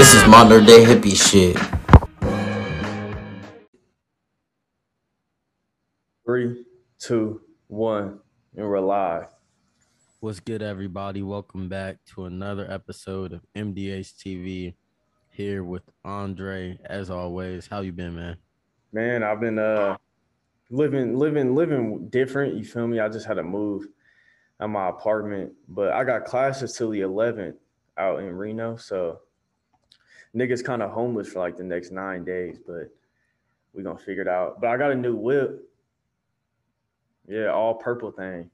This is modern day hippie shit. Three, two, one, and we're live. What's good, everybody? Welcome back to another episode of MDH TV. Here with Andre, as always. How you been, man? Man, I've been uh living, living, living different. You feel me? I just had to move at my apartment, but I got classes till the 11th out in Reno, so niggas kind of homeless for like the next nine days, but we gonna figure it out. But I got a new whip. Yeah, all purple thing.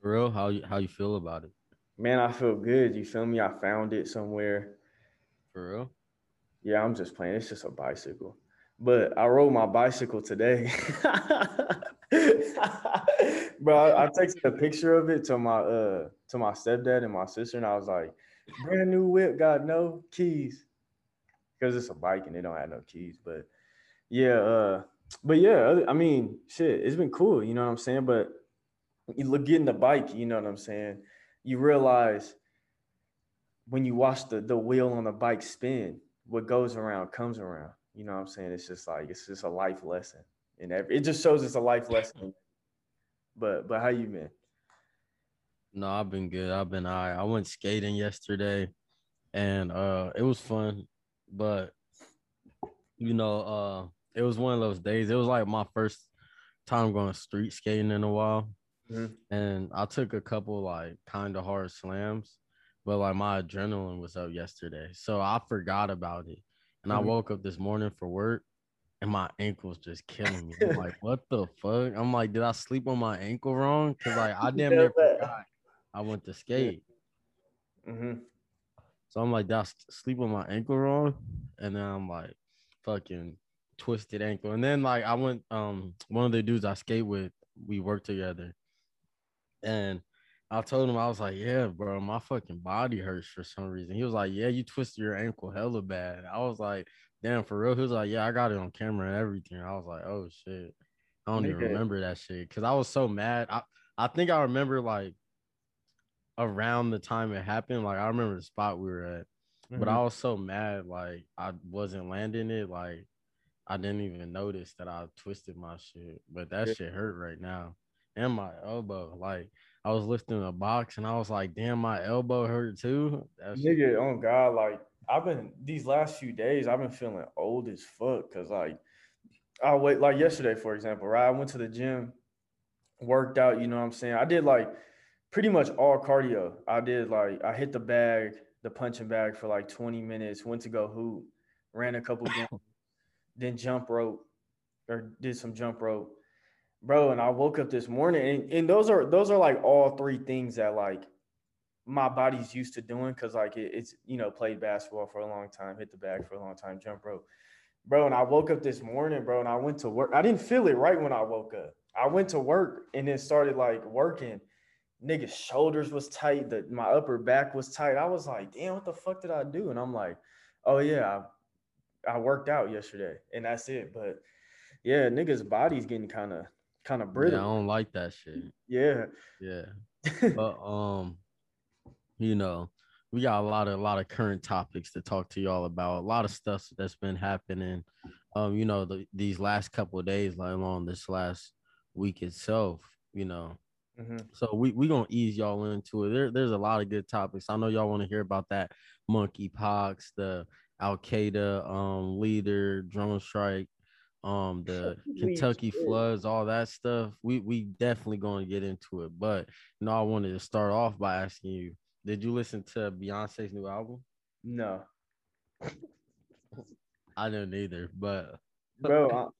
For real? How you how you feel about it? Man, I feel good. You feel me? I found it somewhere. For real? Yeah, I'm just playing. It's just a bicycle. But I rode my bicycle today. Bro, I, I texted a picture of it to my uh to my stepdad and my sister, and I was like, brand new whip, got no keys. Because it's a bike and they don't have no keys. But yeah, uh, but yeah, I mean, shit, it's been cool, you know what I'm saying? But you look getting the bike, you know what I'm saying? You realize when you watch the the wheel on the bike spin, what goes around comes around. You know what I'm saying? It's just like it's just a life lesson. And it just shows it's a life lesson. But but how you been? No, I've been good. I've been all right. I went skating yesterday and uh it was fun, but you know, uh it was one of those days. It was like my first time going street skating in a while. Mhm. And I took a couple like kind of hard slams, but like my adrenaline was up yesterday. So I forgot about it. And I Mhm. woke up this morning for work and my ankle's just killing me. I'm like, what the fuck? I'm like, did I sleep on my ankle wrong? Cause like I damn near forgot I went to skate. hmm So I'm like, that's sleep on my ankle wrong? And then I'm like, fucking twisted ankle. And then like I went, um, one of the dudes I skate with, we work together. And I told him, I was like, yeah, bro, my fucking body hurts for some reason. He was like, yeah, you twisted your ankle hella bad. I was like, damn, for real. He was like, yeah, I got it on camera and everything. I was like, oh shit. I don't even remember that shit. Cause I was so mad. I, I think I remember like around the time it happened. Like I remember the spot we were at. But I mm-hmm. was so mad, like I wasn't landing it. Like I didn't even notice that I twisted my shit. But that Yeah. shit hurt right now. And my elbow. Like I was lifting a box and I was like, damn, my elbow hurt too. That Nigga, oh God, like I've been these last few days, I've been feeling old as fuck. Cause like I wait like yesterday, for example, right? I went to the gym, worked out, you know what I'm saying? I did like pretty much all cardio. I did like I hit the bag, the punching bag for like 20 minutes, went to go hoop, ran a couple games, then jump rope or did some jump rope. Bro, and I woke up this morning and, and those are those are like all three things that like my body's used to doing because like it, it's you know played basketball for a long time, hit the bag for a long time, jump rope, bro. And I woke up this morning, bro, and I went to work. I didn't feel it right when I woke up. I went to work and then started like working. Nigga's shoulders was tight, that my upper back was tight. I was like, damn, what the fuck did I do? And I'm like, oh yeah, I, I worked out yesterday, and that's it. But yeah, niggas' body's getting kind of kind of yeah, I don't like that shit. Yeah. Yeah. but um, you know, we got a lot of a lot of current topics to talk to y'all about. A lot of stuff that's been happening. Um, you know, the, these last couple of days, like along this last week itself. You know, Mhm. so we we gonna ease y'all into it. There, there's a lot of good topics. I know y'all want to hear about that monkeypox, the Al Qaeda um leader drone strike, um the Kentucky floods, all that stuff. We we definitely going to get into it. But you know, I wanted to start off by asking you: Did you listen to Beyonce's new album? No. I didn't either, but bro.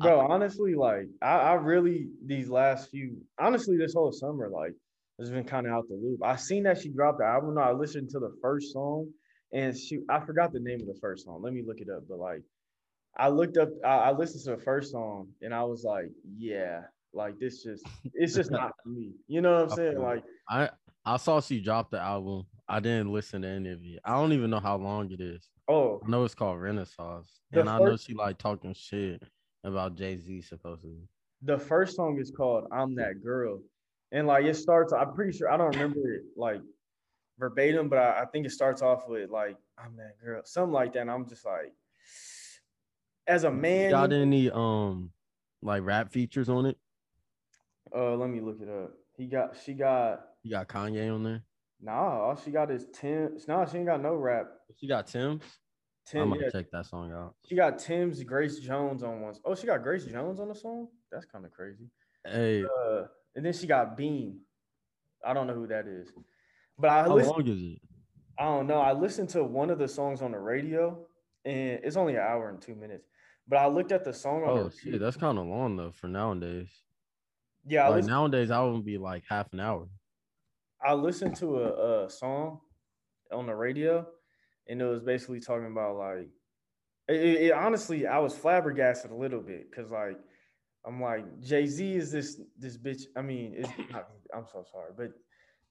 I- bro, honestly, like I, I really these last few, honestly, this whole summer, like has been kind of out the loop. I seen that she dropped the album. No, I listened to the first song, and she, I forgot the name of the first song. Let me look it up. But like, I looked up, I, I listened to the first song, and I was like, yeah, like this just, it's just not for me. You know what I'm saying? Like, I I saw she dropped the album. I didn't listen to any of it. I don't even know how long it is. oh, I know it's called Renaissance, and I know she like talking shit about Jay Z supposedly. the first song is called "I'm That Girl," and like it starts. I'm pretty sure I don't remember it like verbatim, but I, I think it starts off with like "I'm that girl," something like that. And I'm just like, as a man, Got any um like rap features on it? uh, let me look it up. He got, she got, You got Kanye on there. nah, all she got is Tim. No, she ain't got no rap. She got Tems. I'm Tim, gonna yeah, check that song out. she got Tems Grace Jones on one. Oh, she got Grace Jones on the song. That's kind of crazy. Hey, Uh, and then she got Beam. I don't know who that is, but I how listened. long is it? I don't know. I listened to one of the songs on the radio, and it's only an hour and two minutes. But I looked at the song on Oh the shit, that's kind of long though for nowadays. yeah. Like listened, nowadays, I would be like half an hour. I listened to a, a song on the radio, and it was basically talking about like it, it- honestly, I was flabbergasted a little bit because like I'm like Jay Z is this this bitch. I mean, not, I'm so sorry, but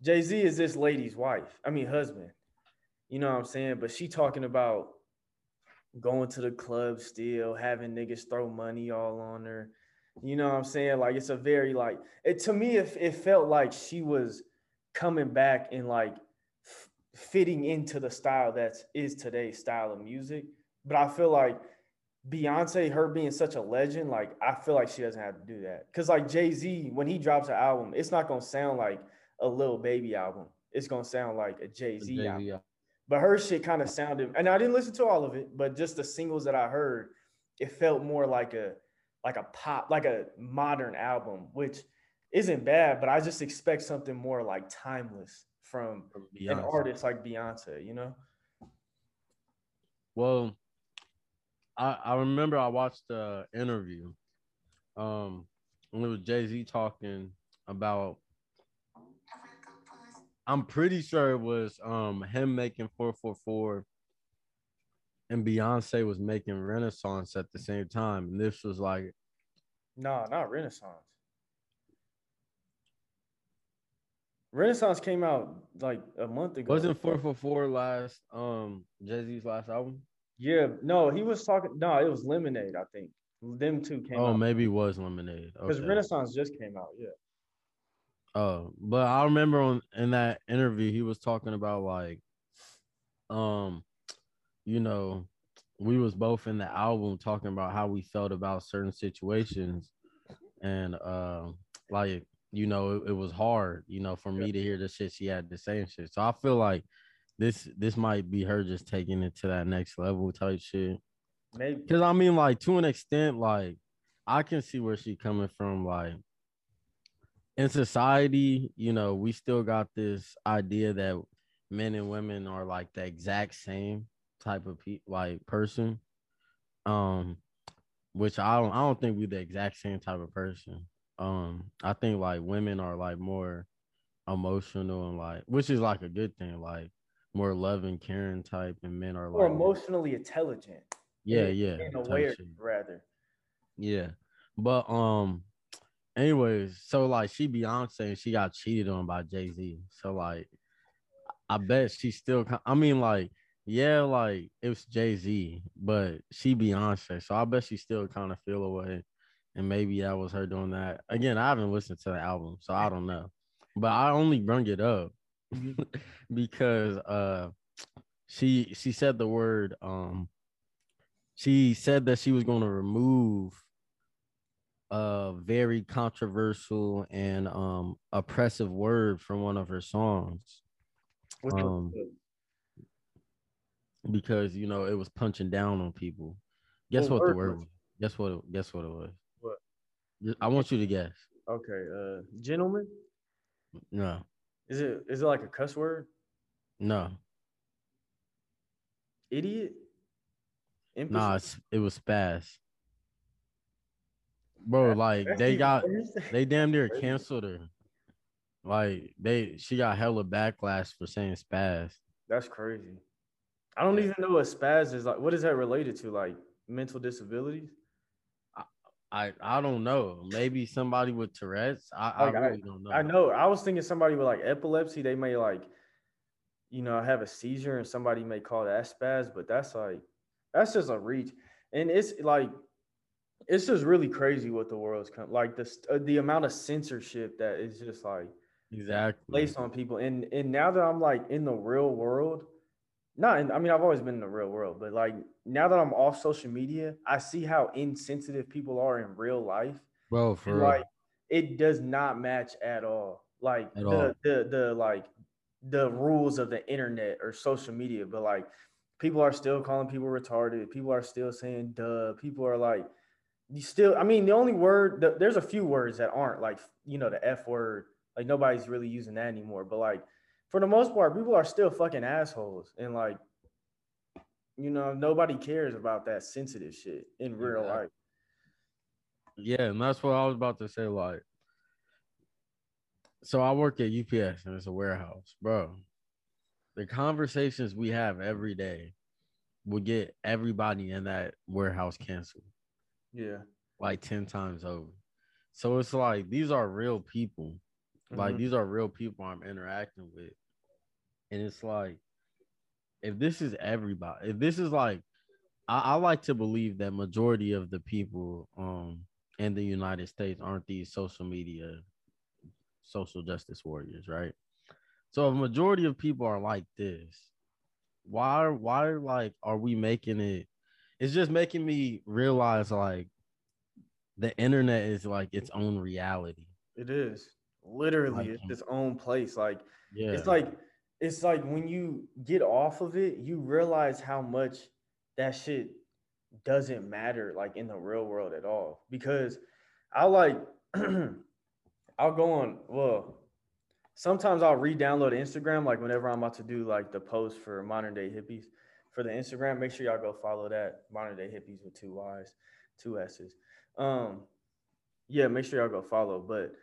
Jay Z is this lady's wife. I mean, husband. You know what I'm saying? But she talking about going to the club still, having niggas throw money all on her. You know what I'm saying? Like it's a very like it to me. It, it felt like she was coming back and like fitting into the style that is today's style of music. But I feel like Beyonce, her being such a legend, like I feel like she doesn't have to do that. Cause like Jay Z, when he drops an album, it's not gonna sound like a little baby album. It's gonna sound like a Jay Z album. album. But her shit kind of sounded, and I didn't listen to all of it, but just the singles that I heard, it felt more like a like a pop, like a modern album, which isn't bad, but I just expect something more like timeless from from an artist like Beyonce, you know? Well, I I remember I watched the interview, um, when it was Jay Z talking about. I'm pretty sure it was um him making 444 and Beyonce was making Renaissance at the same time. And this was like No, not Renaissance. Renaissance came out like a month ago. wasn't 444 last um Jay-Z's last album? Yeah, no, he was talking. No, it was Lemonade, I think. Them two came Oh, out maybe it was Lemonade. because Okay. Renaissance just came out. Yeah. Oh, but I remember on in that interview he was talking about like, um, you know, we was both in the album talking about how we felt about certain situations, and um, like you know, it, it was hard, you know, for me to hear the shit she had to say and shit. So I feel like this this might be her just taking it to that next level type shit. Maybe. Cause I mean, like to an extent, like I can see where she coming from. Like in society, you know, we still got this idea that men and women are like the exact same type of pe- like person. Um, which I don't, I don't think we the exact same type of person. Um, I think like women are like more emotional and like, which is like a good thing, like more loving, caring type, and men are Or like more emotionally intelligent. yeah, yeah, And aware, rather. Yeah. But um anyways, so like she Beyonce and she got cheated on by Jay-Z. So like I bet she still I mean like yeah, like it was Jay-Z, but she Beyonce. So I bet she still kind of feel away. And maybe that was her doing that. Again, I haven't listened to the album, so I don't know. But I only bring it up because uh she she said the word um she said that she was going to remove a very controversial and um oppressive word from one of her songs Um, because you know it was punching down on people. Guess What what the word word was was? Guess what? Guess what it was? I want you to guess. okay, uh, gentlemen, No, is it is it like a cuss word? no. Idiot? Empathy? Nah, it's, it was spaz. Bro, like they got they damn near canceled her. Like they she got hella backlash for saying spaz. That's crazy. I don't even know what spaz is like. What is that related to? Like mental disabilities? I I don't know. Maybe somebody with Tourette's. I, I Like, I- really don't know. I know. I was thinking somebody with like epilepsy, they may like, you know, have a seizure and somebody may call that spaz, but that's like, that's just a reach. And it's like, it's just really crazy what the world's come like the uh, the amount of censorship that is just like Exactly. placed on people. And and now that I'm like in the real world, not in, I mean I've always been in the real world, but like now that I'm off social media, I see how insensitive people are in real life. Well, for And like it does not match at all. Like At the, all. the the like the rules of the internet or social media, but like people are still calling people retarded. People are still saying duh. People are like you still I mean the only word the, there's a few words that aren't like you know the F word. Like nobody's really using that anymore. But like for the most part, people are still fucking assholes. And like you know, nobody cares about that sensitive shit in real Exactly. life. Yeah, and that's what I was about to say. Like, so I work at UPS and it's a warehouse, bro. The conversations we have every day will get everybody in that warehouse canceled Yeah. like 10 times over. So it's like these are real people. Like Mhm. these are real people I'm interacting with. And it's like, if this is everybody, if this is like, I, I like to believe that majority of the people um in the United States aren't these social media social justice warriors, right? So if majority of people are like this, why why like are we making it? It's just making me realize like the internet is like its own reality. It is literally Like, it's its own place. Like Yeah. it's like it's like when you get off of it, you realize how much that shit doesn't matter like in the real world at all. Because I like I'll go on well sometimes I'll re-download Instagram like whenever I'm about to do like the post for modern day hippies for the Instagram. Make sure y'all go follow that modern day hippies with two Y's, two S's. Um yeah, make sure y'all go follow. But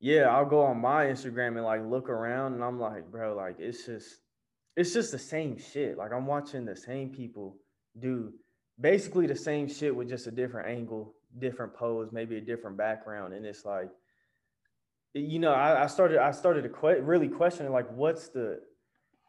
yeah, I'll go on my Instagram and like look around and I'm like, bro, like it's just it's just the same shit. Like I'm watching the same people do basically the same shit with just a different angle, different pose, maybe a different background. And it's like, you know, I, I started I started to que- really questioning like what's the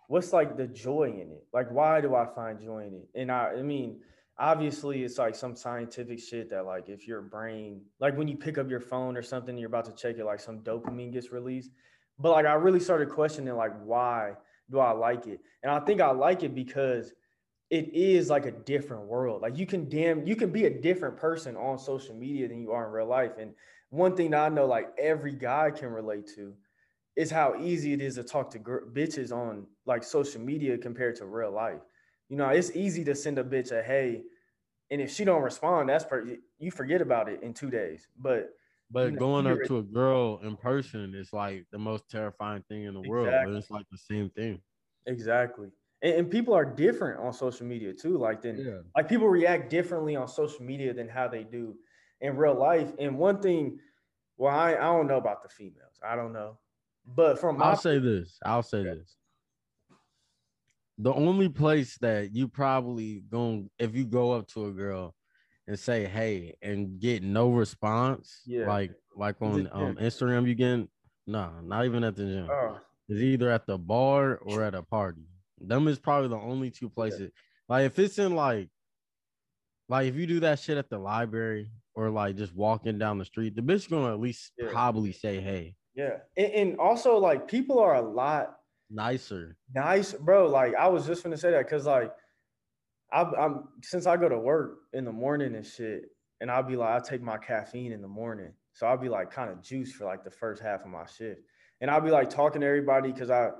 what's like the joy in it? Like why do I find joy in it? And I I mean, obviously it's like some scientific shit that like if your brain like when you pick up your phone or something you're about to check it like some dopamine gets released. But like i really started questioning like why do i like it? And i think i like it because it is like a different world. Like you can damn you can be a different person on social media than you are in real life. And one thing that i know like every guy can relate to is how easy it is to talk to gr- bitches on like social media compared to real life you know, it's easy to send a bitch a hey, and if she don't respond, that's per you forget about it in two days. But But you know, going up to a girl in person is like the most terrifying thing in the world. But it's like the same thing. exactly, and, and people are different on social media too. Like then, Yeah. like people react differently on social media than how they do in real life. And one thing, well, I I don't know about the females. I don't know, but from my I'll say this. I'll say Yeah. this. The only place that you probably going if you go up to a girl and say hey and get no response, Yeah. like like on um Instagram you get no, not even at the gym. oh, It's either at the bar or at a party. Them is probably the only two places. Like if it's in like, like if you do that shit at the library or like just walking down the street, the bitch gonna at least Yeah. probably say hey, yeah, and, and also like people are a lot nicer. nice, bro. Like I was just gonna say that because like I'm, I'm since I go to work in the morning and shit, and I'll be like I take my caffeine in the morning, so I'll be like kind of juiced for like the first half of my shift, and I'll be like talking to everybody because I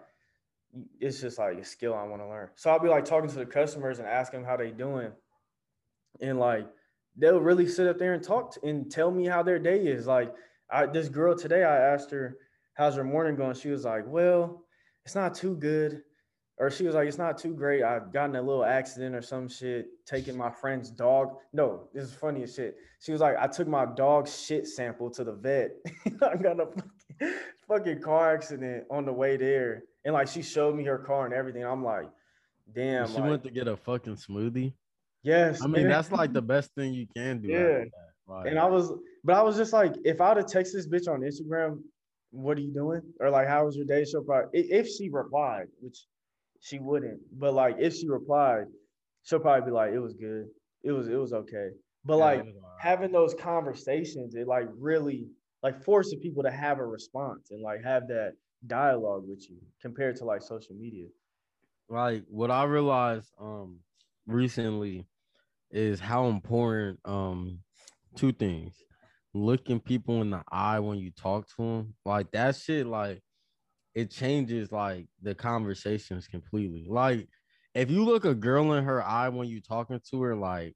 it's just like a skill I want to learn. So I'll be like talking to the customers and asking them how they doing, and like they'll really sit up there and talk to, and tell me how their day is. Like I this girl today, I asked her how's her morning going. She was like, well it's not too good. or she was like, it's not too great. I've gotten a little accident or some shit, taking my friend's dog. No, this is funny as shit. She was like, I took my dog shit sample to the vet. I got a fucking, fucking car accident on the way there. And like she showed me her car and everything. I'm like, damn. she like, went to get a fucking smoothie. yes. I mean, and- that's like the best thing you can do. Yeah. Like, And I was, but I was just like, if I'd have texted this bitch on Instagram, what are you doing? Or like, how was your day? She'll probably, if she replied, which she wouldn't, but like, if she replied, she'll probably be like, it was good. It was, it was okay. But yeah, like, it was alright. having those conversations, it like really like forces people to have a response and like have that dialogue with you compared to like social media. like what I realized um recently is how important um two things looking people in the eye when you talk to them like that shit like it changes like the conversations completely like if you look a girl in her eye when you talking to her like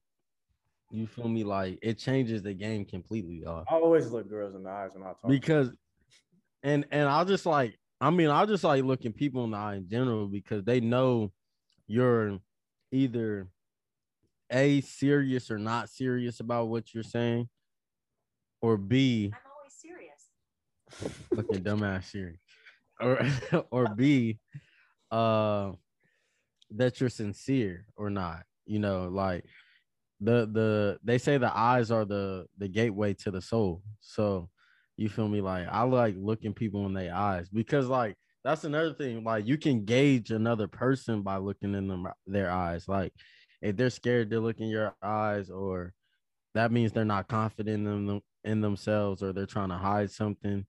you feel me like it changes the game completely dog. I always look girls in the eyes when I talk. because and and I'll just like I mean I'll just like looking people in the eye in general because they know you're either a serious or not serious about what you're saying, or B I'm always serious. fucking dumbass serious, or or B uh that you're sincere or not. You know, like the the they say the eyes are the the gateway to the soul. So you feel me? Like I like looking people in their eyes because like that's another thing. Like you can gauge another person by looking in them their eyes. Like if they're scared to look in your eyes, or that means they're not confident in them in themselves, or they're trying to hide something,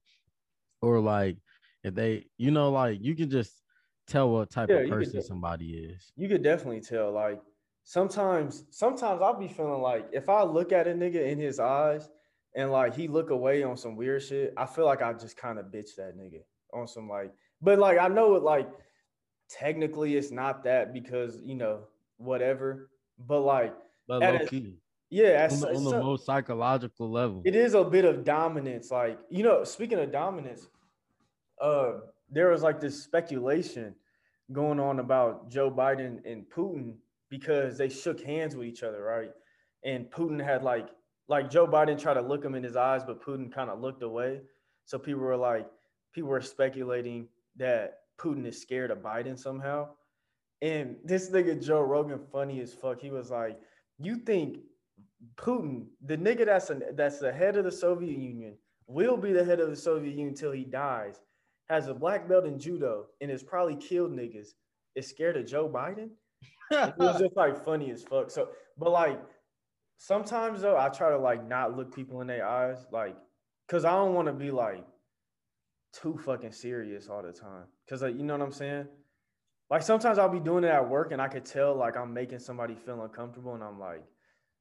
or like if they, you know, like you can just tell what type Yeah, of person somebody is. you could definitely tell. Like sometimes, sometimes I'll be feeling like if I look at a nigga in his eyes and like he look away on some weird shit, I feel like I just kind of bitch that nigga on some like. But like I know it like technically it's not that because you know whatever. But like But low key, yeah, on the, on the most psychological level. it is a bit of dominance. Like, you know, speaking of dominance, uh, there was like this speculation going on about Joe Biden and Putin because they shook hands with each other, right? And Putin had like, like Joe Biden tried to look him in his eyes, but Putin kind of looked away. So people were like, people were speculating that Putin is scared of Biden somehow. And this nigga Joe Rogan, funny as fuck, he was like, "You think Putin, the nigga that's an, that's the head of the Soviet Union, will be the head of the Soviet Union until he dies, has a black belt in judo, and has probably killed niggas, is scared of Joe Biden? It was just like funny as fuck. So, but like sometimes though, I try to like not look people in their eyes, like, cause I don't want to be like too fucking serious all the time. Cause like, you know what I'm saying? Like sometimes I'll be doing it at work and I could tell like I'm making somebody feel uncomfortable and I'm like,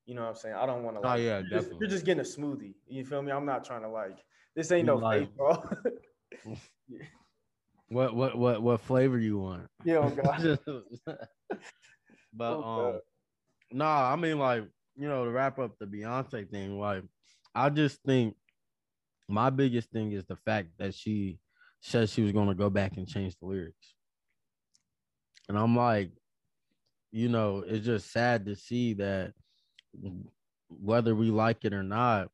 you know what I'm saying? I don't want to Oh, yeah, you're just, definitely. you're just getting a smoothie. You feel me? I'm not trying to like this ain't You no like- fake, bro. What what what what flavor you want? yeah, oh God. but Oh, um, nah, I mean like you know to wrap up the Beyonce thing, like I just think my biggest thing is the fact that she said she was gonna go back and change the lyrics, and I'm like, you know, it's just sad to see that whether we like it or not,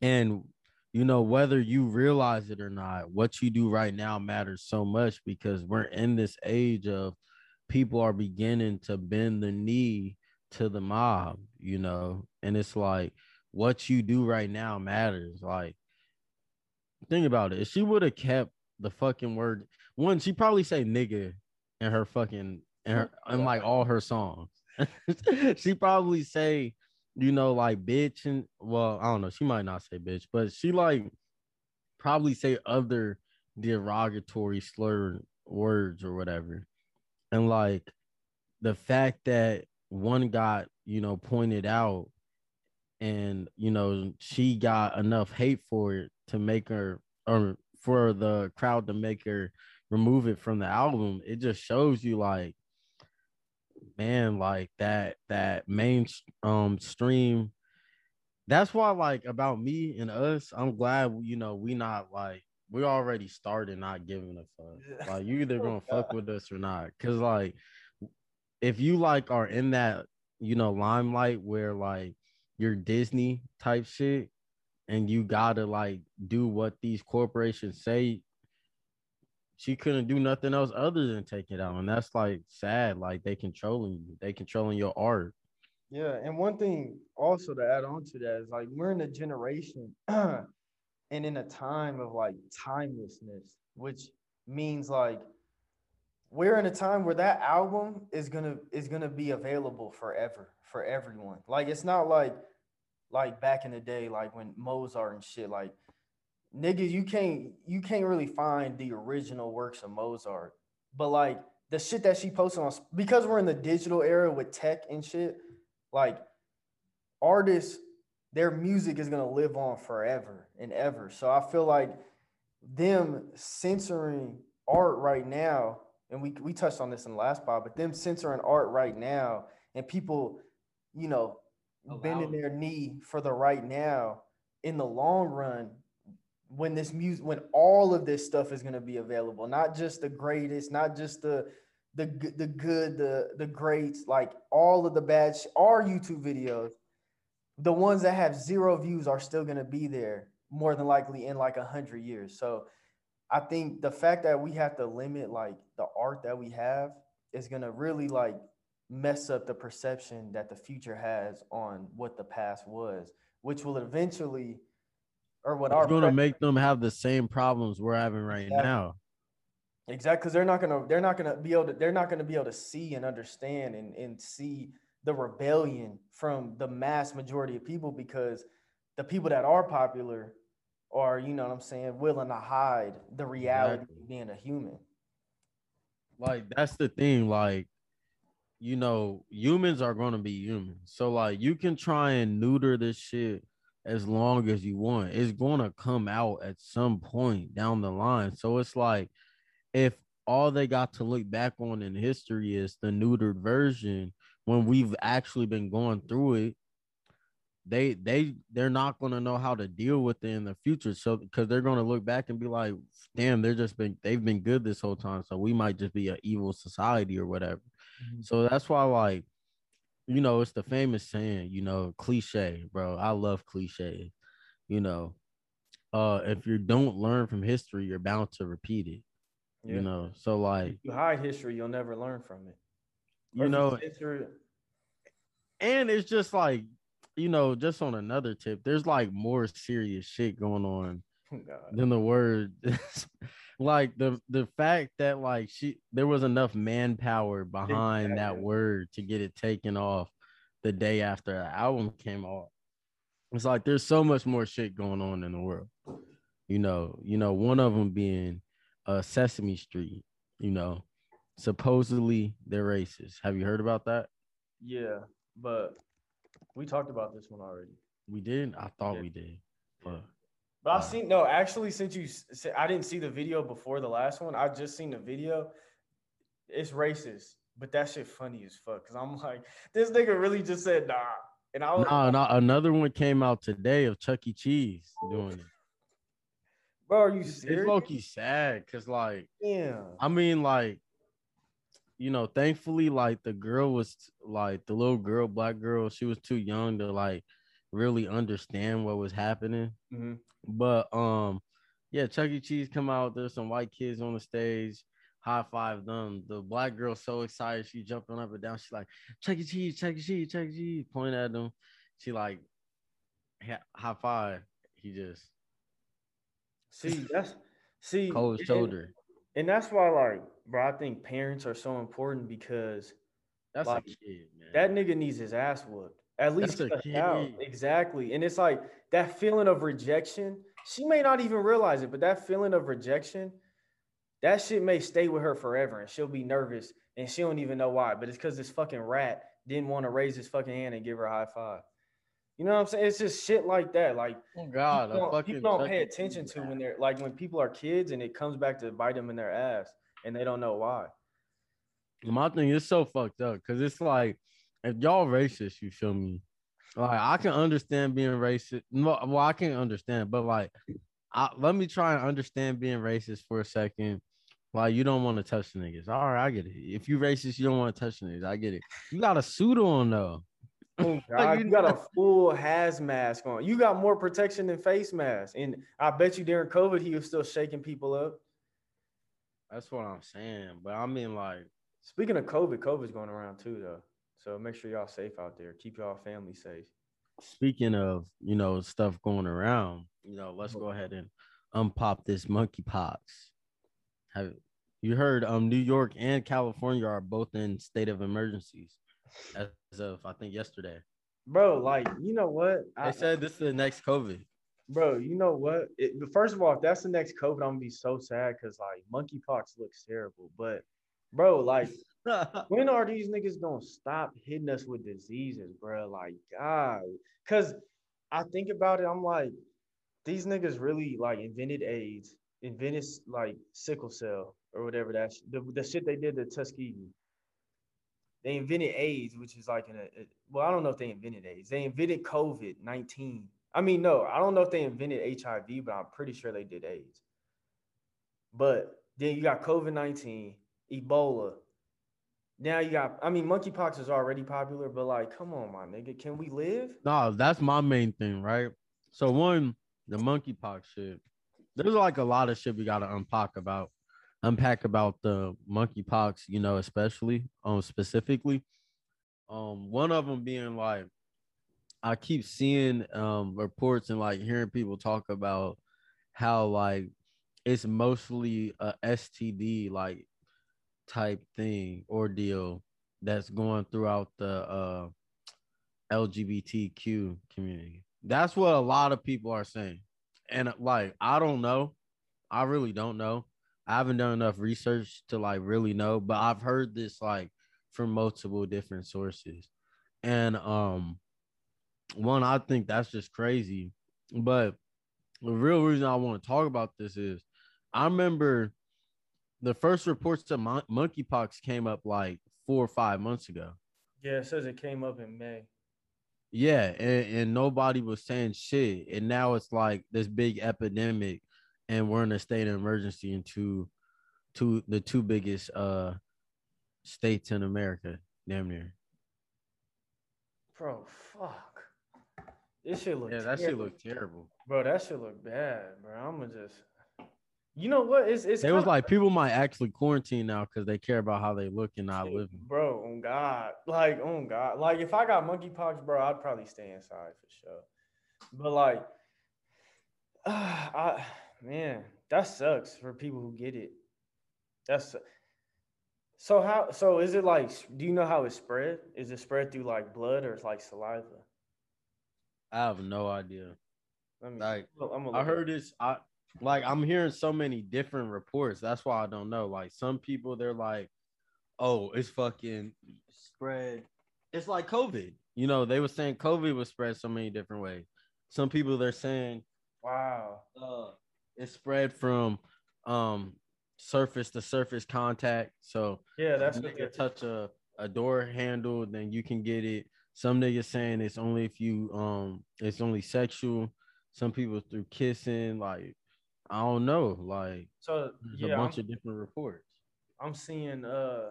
and you know whether you realize it or not what you do right now matters so much because we're in this age of people are beginning to bend the knee to the mob you know? And it's like what you do right now matters. Like think about it. If she would have kept the fucking word one she probably say nigga in her fucking in her in like all her songs she probably say you know, like bitch and well, I don't know, she might not say bitch, but she like probably say other derogatory slur words or whatever. And like the fact that one got, you know, pointed out and you know, she got enough hate for it to make her or for the crowd to make her remove it from the album, it just shows you like man like that that main um stream that's why like about me and us i'm glad you know we not like we already started not giving a fuck. Like you either Oh, gonna fuck with us or not. Cause like if you like are in that, you know, limelight where like you're Disney type shit and you gotta like do what these corporations say, she couldn't do nothing else other than take it out. And that's like sad. Like they controlling you, they controlling your art. Yeah, and one thing also to add on to that is like we're in a generation and in a time of like timelessness, which means like we're in a time where that album is gonna is gonna be available forever for everyone. Like it's not like like back in the day, like when Mozart and shit, like niggas, you can't you can't really find the original works of Mozart. But like the shit that she posted on because we're in the digital era with tech and shit, like artists, their music is gonna live on forever and ever. So I feel like them censoring art right now, and we we touched on this in the last pod, but them censoring art right now and people, you know, bending their knee for the right now in the long run when this music when all of this stuff is going to be available not just the greatest not just the the the good the the greats like all of the bad sh- our youtube videos the ones that have zero views are still going to be there more than likely in like a hundred years. So i think the fact that we have to limit like the art that we have is going to really like mess up the perception that the future has on what the past was which will eventually or what our It's gonna make them have the same problems we're having right Exactly. now. Exactly, because they're not gonna they're not gonna be able to they're not gonna be able to see and understand and, and see the rebellion from the mass majority of people because the people that are popular are, you know what I'm saying, willing to hide the reality Exactly. of being a human. like that's the thing like you know humans are going to be humans so like you can try and neuter this shit as long as you want. It's going to come out at some point down the line. So it's like if all they got to look back on in history is the neutered version when we've actually been going through it they they they're not going to know how to deal with it in the future. So because they're going to look back and be like damn they're just been they've been good this whole time so we might just be an evil society or whatever. Mm-hmm. So that's why like you know it's the famous saying you know cliche bro i love cliche you know uh if you don't learn from history you're bound to repeat it Yeah. you know so like If you hide history, you'll never learn from it. Or you know it- and it's just like you know just on another tip there's like more serious shit going on God. than the word like the the fact that like she there was enough manpower behind that word to get it taken off the day after the album came off it's like there's so much more shit going on in the world you know you know one of them being uh sesame street you know supposedly they're racist. Have you heard about that? Yeah, but we talked about this one already. we did? I thought Yeah. we did but But I've seen no, actually, since you, I didn't see the video before the last one. I just seen the video. It's racist, but that shit funny as fuck. Cause I'm like, this nigga really just said nah, and I was, no, no, another one came out today of Chuck E. Cheese doing it. bro, are you It's serious? low key sad because, like, Yeah, I mean, like, you know, thankfully, like, the girl was like the little girl, black girl, she was too young to like really understand what was happening. Mhm. But um, yeah, Chuck E. Cheese come out. There's some white kids on the stage. High five them. The black girl so excited, she jumping up and down. She's like, Chuck E. Cheese, Chuck E. Cheese, Chuck E. Cheese, Point at them. She like, high five. He just see, that's see, cold and- shoulder. and that's why, like, bro, I think parents are so important because That's like, a kid, that nigga needs his ass whooped. At least That's a cussed out. Exactly. And it's like that feeling of rejection. She may not even realize it, but that feeling of rejection, that shit may stay with her forever and she'll be nervous and she don't even know why. But it's because this fucking rat didn't want to raise his fucking hand and give her a high five. You know what I'm saying? It's just shit like that. Like oh God, people don't, people don't pay attention to when they're like when people are kids and it comes back to bite them in their ass and they don't know why. My thing is so fucked up because it's like if y'all racist, you feel me? Like I can understand being racist. No, well, I can't understand, but like I, let me try and understand being racist for a second. Why you don't want to touch the niggas? All right, I get it. If you racist, you don't want to touch the niggas. I get it. You got a suit on though. Oh God, you got a full haz mask on. You got more protection than face mask. And I bet you during COVID he was still shaking people up. That's what I'm saying. But I mean, like, Speaking of COVID, COVID's going around too though. So make sure y'all safe out there. Keep y'all family safe. speaking of you know stuff going around, you know, let's go ahead and unpop this monkeypox. Have you heard? Um, New York and California are both in state of emergencies as of I think yesterday. Bro, like, you know what? They I, said this is the next COVID. bro, you know what? It, first of all, if that's the next COVID, I'm gonna be so sad because like monkeypox looks terrible. But bro, like when are these niggas gonna stop hitting us with diseases, bro? Like, God, because I think about it, I'm like, these niggas really like invented AIDS, invented like sickle cell or whatever that sh- the, the shit they did to Tuskegee. They invented AIDS, which is like an a, well, I don't know if they invented AIDS. They invented COVID nineteen. I mean, no, I don't know if they invented HIV, but I'm pretty sure they did AIDS. But then you got COVID nineteen, Ebola, now you got, I mean, monkeypox is already popular, but like, come on, my nigga, can we live? No, that's my main thing, right? So one, the monkeypox shit. There's like a lot of shit we gotta unpack about, unpack about the monkeypox, you know, especially um specifically. Um, one of them being like, I keep seeing um reports and like hearing people talk about how like it's mostly a STD like type thing ordeal that's going throughout the uh LGBTQ community. That's what a lot of people are saying. And uh, like, I don't know. I really don't know. I haven't done enough research to like really know, but I've heard this like from multiple different sources. And um one, I think that's just crazy. But the real reason I want to talk about this is I remember the first reports of mon- monkeypox came up like four or five months ago. Yeah, it says it came up in May. Yeah, and, and nobody was saying shit. And now it's like this big epidemic, and we're in a state of emergency in two, two the two biggest uh states in America, damn near. Bro, fuck. This shit look Yeah, that shit terrible. looked terrible. Bro, that shit look bad, bro. I'ma just you know what? It's it's It was like people might actually quarantine now because they care about how they look and not living. Bro, on God. Like, on God. Like, if I got monkeypox, bro, I'd probably stay inside for sure. But like, I man, that sucks for people who get it. That's so how so is it like do you know how it's spread? Is it spread through like blood or it's like saliva? I have no idea. Let me Like, I'm gonna I look it heard this. I like I'm hearing so many different reports. That's why I don't know. Like some people, they're like, "Oh, it's fucking spread." It's like COVID. You know, they were saying COVID was spread so many different ways. Some people they're saying Wow. uh, it's spread from um surface to surface contact. So Yeah, that's if you touch a, a door handle, then you can get it. Some niggas saying it's only if you um it's only sexual. Some people through kissing, like I don't know, like so there's yeah, a bunch I'm, of different reports. I'm seeing uh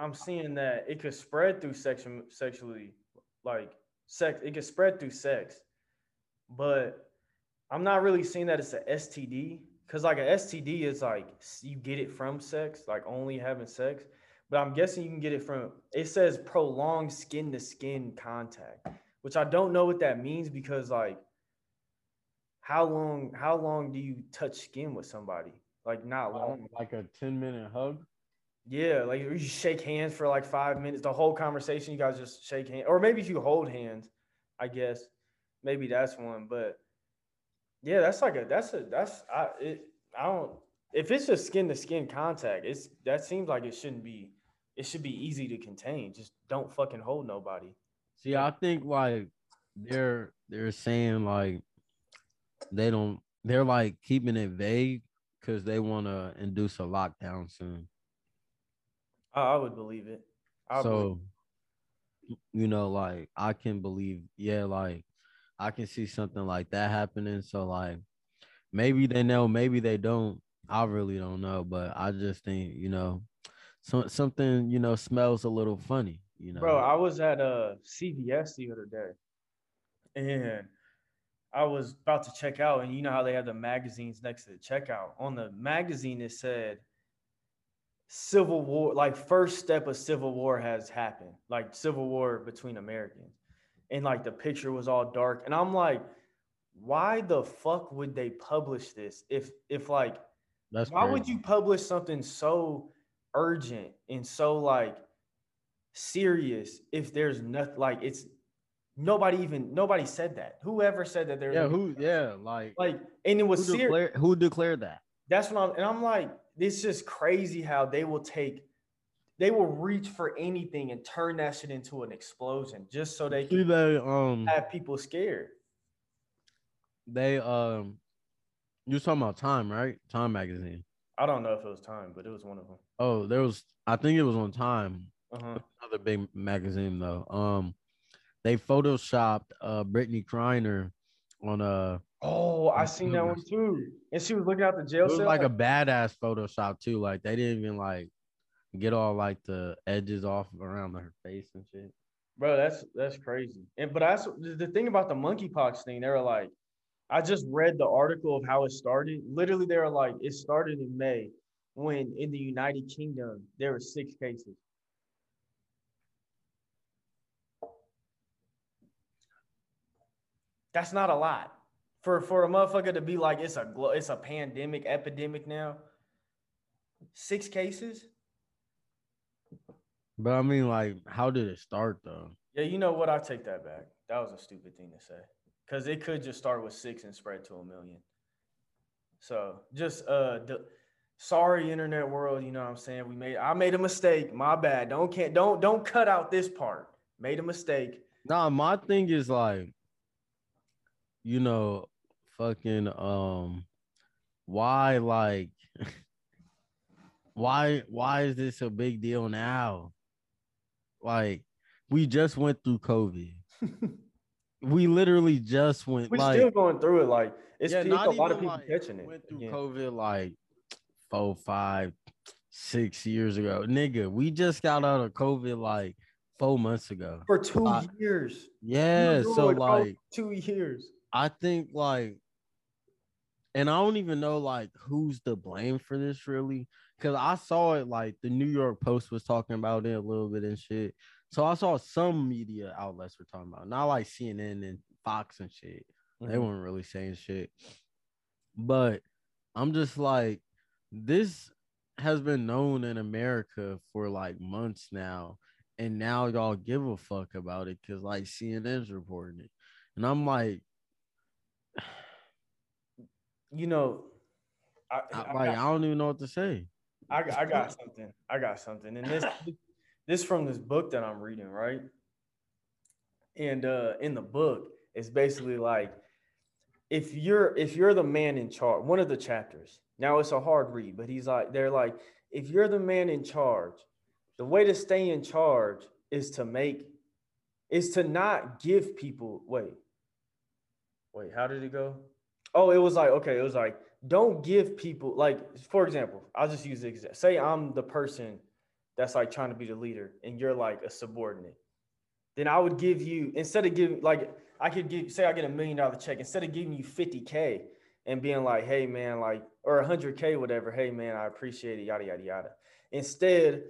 I'm seeing that it could spread through sexual sexually like sex it could spread through sex. But I'm not really seeing that it's a STD cuz like a STD is like you get it from sex, like only having sex, but I'm guessing you can get it from it says prolonged skin to skin contact, which I don't know what that means because like how long how long do you touch skin with somebody? Like not long. Like a 10 minute hug. Yeah, like you shake hands for like five minutes. The whole conversation, you guys just shake hands, or maybe if you hold hands, I guess maybe that's one. But yeah, that's like a that's a that's I it I don't if it's just skin to skin contact, it's that seems like it shouldn't be. It should be easy to contain. Just don't fucking hold nobody. See, I think like they're they're saying like they don't they're like keeping it vague because they want to induce a lockdown soon. I, would believe it. I believe so you know like i can believe yeah like i can see something like that happening so like maybe they know, maybe they don't. I really don't know, but I just think you know, so, something you know smells a little funny. You know, Bro, I was at uh, a CVS the other day, and I was about to check out, and you know how they have the magazines next to the checkout. On the magazine, it said Civil War, like first step of Civil War has happened, like Civil War between Americans. And like the picture was all dark. And I'm like, why the fuck would they publish this? If if like that's why would you publish something so urgent and so like serious if there's nothing like it's nobody even nobody said that. Whoever said that there Yeah, who? Yeah, like like and it was who serious. declared who declared that? That's what I'm and I'm like, it's just crazy how they will take they will reach for anything and turn that shit into an explosion just so they can they um have people scared. they um you was talking about Time, right? Time magazine. I don't know if it was time, but it was one of them. Oh, there was I think it was on Time. Uh-huh. Another big magazine though. Um they photoshopped uh Brittney Griner on a Oh, I seen that one too. And she was looking out the it jail was cell. like a badass Photoshop too. Like they didn't even like get all like the edges off around her face and shit. Bro, that's that's crazy. And but that's the the thing about the monkeypox thing. They were like, I just read the article of how it started. Literally, they were like, it started in May when in the United Kingdom there were six cases. That's not a lot for for a motherfucker to be like it's a glo- it's a pandemic epidemic now. Six cases. But I mean, like, how did it start though? Yeah, you know what? I take that back. That was a stupid thing to say. Cause it could just start with six and spread to a million. So just uh the sorry internet world, you know what I'm saying? We made I made a mistake. My bad. Don't can't don't don't cut out this part. Made a mistake. Nah, my thing is like, you know, fucking um, why like, why why is this a big deal now? Like, we just went through COVID. we literally just went We're like still going through it. Like it's yeah, still not a lot of people like, catching it. Went through again. COVID like four, five, six years ago, nigga. We just got out of COVID like four months ago. for two years. Yeah, so doing it for like two years. I think like, and I don't even know like who's to blame for this really, because I saw it like the New York Post was talking about it a little bit and shit. So I saw some media outlets were talking about, it, not like CNN and Fox and shit. They Mhm. weren't really saying shit. But I'm just like, this has been known in America for like months now. And now y'all give a fuck about it because like CNN's reporting it. And I'm like, You know, I, I, like, got- I don't even know what to say. I, I got something. I got something. And this this from this book that I'm reading, right? And uh in the book, it's basically like if you're if you're the man in charge, one of the chapters. Now it's a hard read, but he's like they're like if you're the man in charge, the way to stay in charge is to make is to not give people wait. Wait, how did it go? Oh, it was like okay, it was like don't give people like for example, I'll just use the example. Say I'm the person that's like trying to be the leader and you're like a subordinate. Then I would give you instead of giving like I could give say I get a million dollar check instead of giving you 50k and being like, hey man, like or 100k whatever. Hey man, I appreciate it. Yada yada yada. Instead,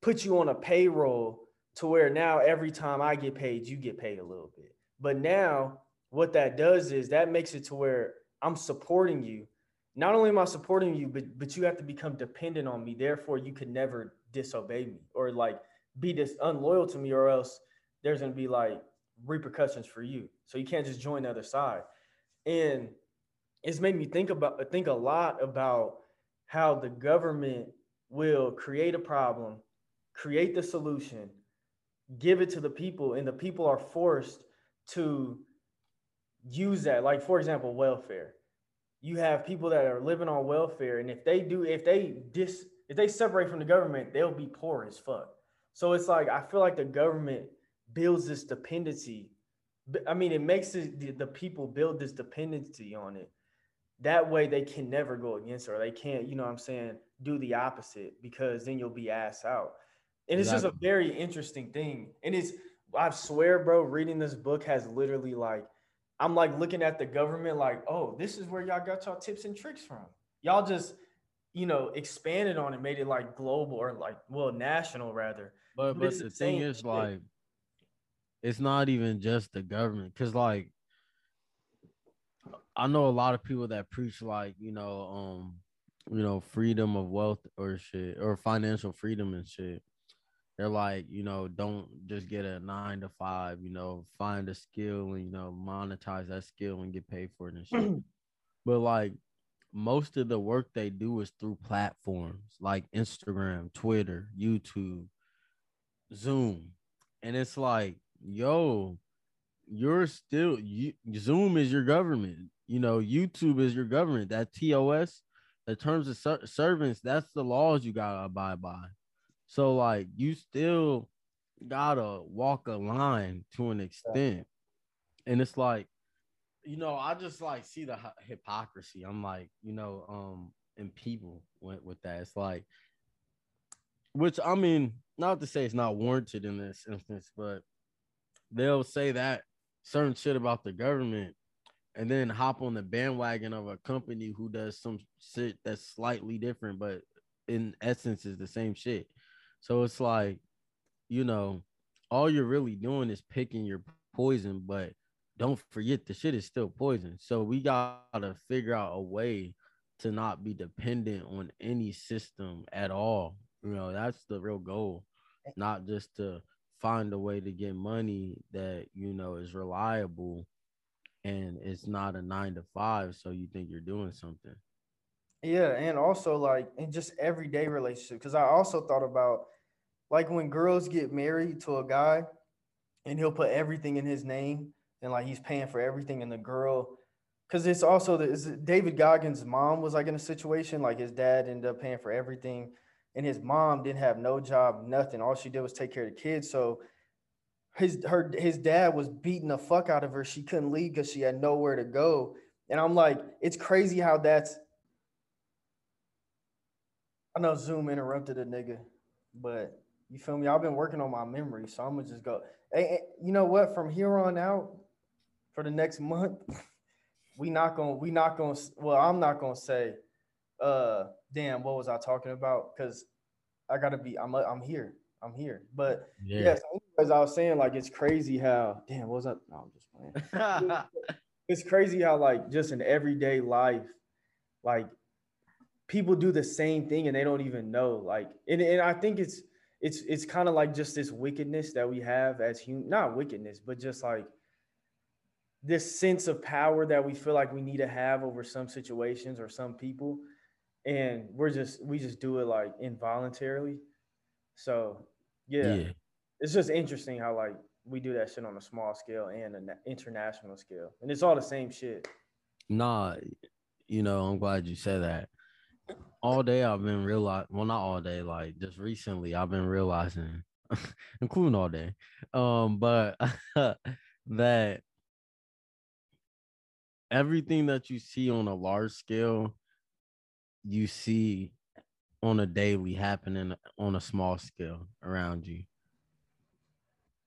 put you on a payroll to where now every time I get paid, you get paid a little bit. But now what that does is that makes it to where I'm supporting you. Not only am I supporting you, but but you have to become dependent on me. Therefore, you could never disobey me or like be this unloyal to me, or else there's gonna be like repercussions for you. So you can't just join the other side. And it's made me think about think a lot about how the government will create a problem, create the solution, give it to the people, and the people are forced to use that. Like, for example, welfare. You have people that are living on welfare, and if they do, if they dis, if they separate from the government, they'll be poor as fuck. So it's like I feel like the government builds this dependency. I mean, it makes it, the, the people build this dependency on it that way they can never go against or They can't, you know what I'm saying, do the opposite because then you'll be ass out. And it's just a very interesting thing. And it's I swear, bro, reading this book has literally like I'm like looking at the government like, oh, this is where y'all got y'all tips and tricks from. Y'all just, you know, expanded on it, made it like global or like well, national rather. But But but the thing is like it's not even just the government because like I know a lot of people that preach like you know um you know freedom of wealth or shit or financial freedom and shit. They're like you know don't just get a nine to five. You know find a skill and you know monetize that skill and get paid for it and shit. but like most of the work they do is through platforms like Instagram, Twitter, YouTube, Zoom. And it's like, yo, you're still you, Zoom is your government. You know, YouTube is your government. That TOS, the terms of ser- servants, that's the laws you gotta abide by. So like, you still gotta walk a line to an extent, and it's like, you know, I just like see the hypocrisy. I'm like, you know, um, in people with, with that. It's like, which I mean, not to say it's not warranted in this instance, but they'll say that certain shit about the government and then hop on the bandwagon of a company who does some shit that's slightly different, but in essence is the same shit. So it's like, you know, all you're really doing is picking your poison, but don't forget the shit is still poison. So we gotta figure out a way to not be dependent on any system at all. You know, that's the real goal, not just to find a way to get money that you know is reliable and it's not a nine to five, so you think you're doing something. Yeah, and also like in just everyday relationship. Because I also thought about like when girls get married to a guy, and he'll put everything in his name, and like he's paying for everything, and the girl, because it's also the it's David Goggins' mom was like in a situation like his dad ended up paying for everything, and his mom didn't have no job, nothing. All she did was take care of the kids. So his her his dad was beating the fuck out of her. She couldn't leave because she had nowhere to go. And I'm like, it's crazy how that's I know Zoom interrupted a nigga, but you feel me? I've been working on my memory, so I'm gonna just go. Hey, you know what? From here on out, for the next month, we not gonna we not gonna. Well, I'm not gonna say. Uh, damn, what was I talking about? Because I gotta be. I'm I'm here. I'm here. But Yeah. yes, as I was saying, like it's crazy how. Damn, what was that? No, I'm just playing it's crazy how like just in everyday life, like people do the same thing and they don't even know. Like, and, and I think it's it's it's kind of like just this wickedness that we have as human, not wickedness, but just like this sense of power that we feel like we need to have over some situations or some people. And we're just we just do it like involuntarily. So yeah, yeah. it's just interesting how like we do that shit on a small scale and an international scale, and it's all the same shit. Nah, you know, I'm glad you said that. All day I've been realizing, well, not all day, like just recently I've been realizing, including all day, um, but that everything that you see on a large scale, you see on a daily happening on a small scale around you.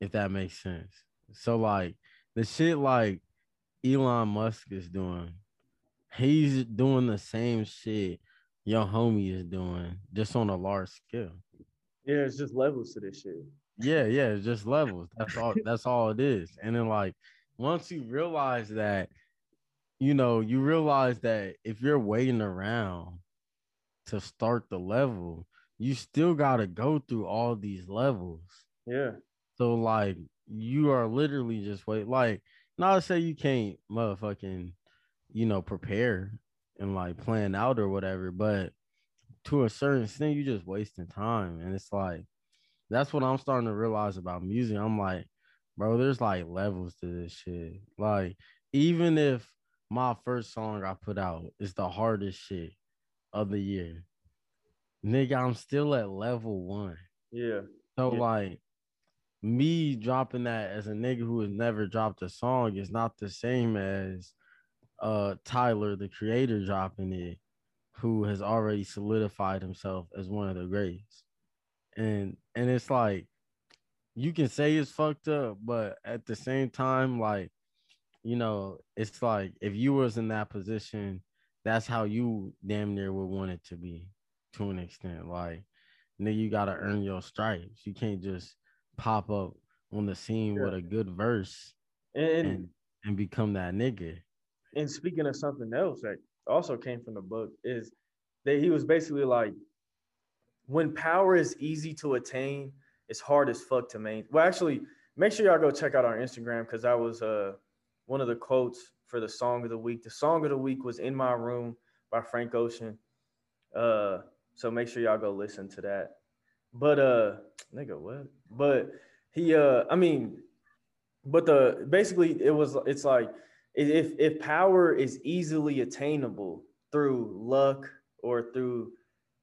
If that makes sense. So like the shit like Elon Musk is doing, he's doing the same shit your homie is doing, just on a large scale. Yeah, it's just levels to this shit. Yeah, yeah, it's just levels. That's all. That's all it is. And then like once you realize that, you know, you realize that if you're waiting around to start the level, you still gotta go through all these levels. Yeah, So like you are literally just wait. Like not to say you can't motherfucking, you know, prepare and like plan out or whatever, but to a certain extent, you're just wasting time. And it's like that's what I'm starting to realize about music. I'm like, bro, there's like levels to this shit. Like, even if my first song I put out is the hardest shit of the year, nigga, I'm still at level one. yeah, So Yeah. like me dropping that as a nigga who has never dropped a song is not the same as uh Tyler, the creator, dropping it, who has already solidified himself as one of the greats. And and it's like you can say it's fucked up, but at the same time, like, you know, it's like if you was in that position, that's how you damn near would want it to be to an extent. Like, nigga, you gotta earn your stripes. You can't just pop up on the scene Yeah. with a good verse And, and and become that nigga. And speaking of something else that also came from the book is that he was basically like, when power is easy to attain, it's hard as fuck to maintain. Well, actually, make sure y'all go check out our Instagram because that was uh one of the quotes for the song of the week. The song of the week was "In My Room" by Frank Ocean. Uh, so make sure y'all go listen to that. But uh, nigga, what? But he uh, I mean, but the basically it was it's like if if power is easily attainable through luck or through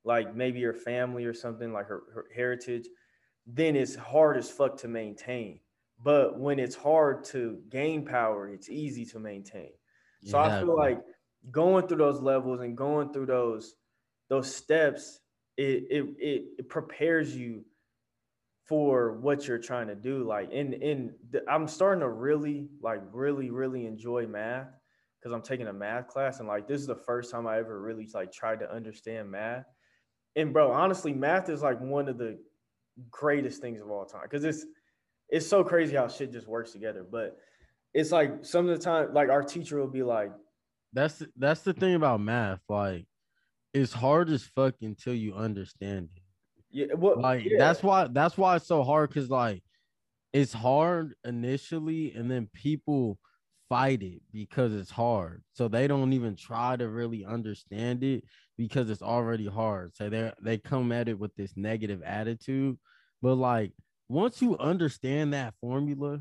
like maybe your family or something like her, her heritage then it's hard as fuck to maintain. But when it's hard to gain power it's easy to maintain. So i feel like going through those levels and going through those those steps it it it, it prepares you for what you're trying to do like in in the, i'm starting to really like really really enjoy math because i'm taking a math class and like this is the first time i ever really like tried to understand math and bro honestly math is like one of the greatest things of all time because it's it's so crazy how shit just works together but it's like some of the time like our teacher will be like That's that's the thing about math. Like, it's hard as fuck until you understand it. Yeah what Like yeah. that's why that's why it's so hard because like it's hard initially and then people fight it because it's hard. So they don't even try to really understand it because it's already hard. So they they come at it with this negative attitude. But like once you understand that formula,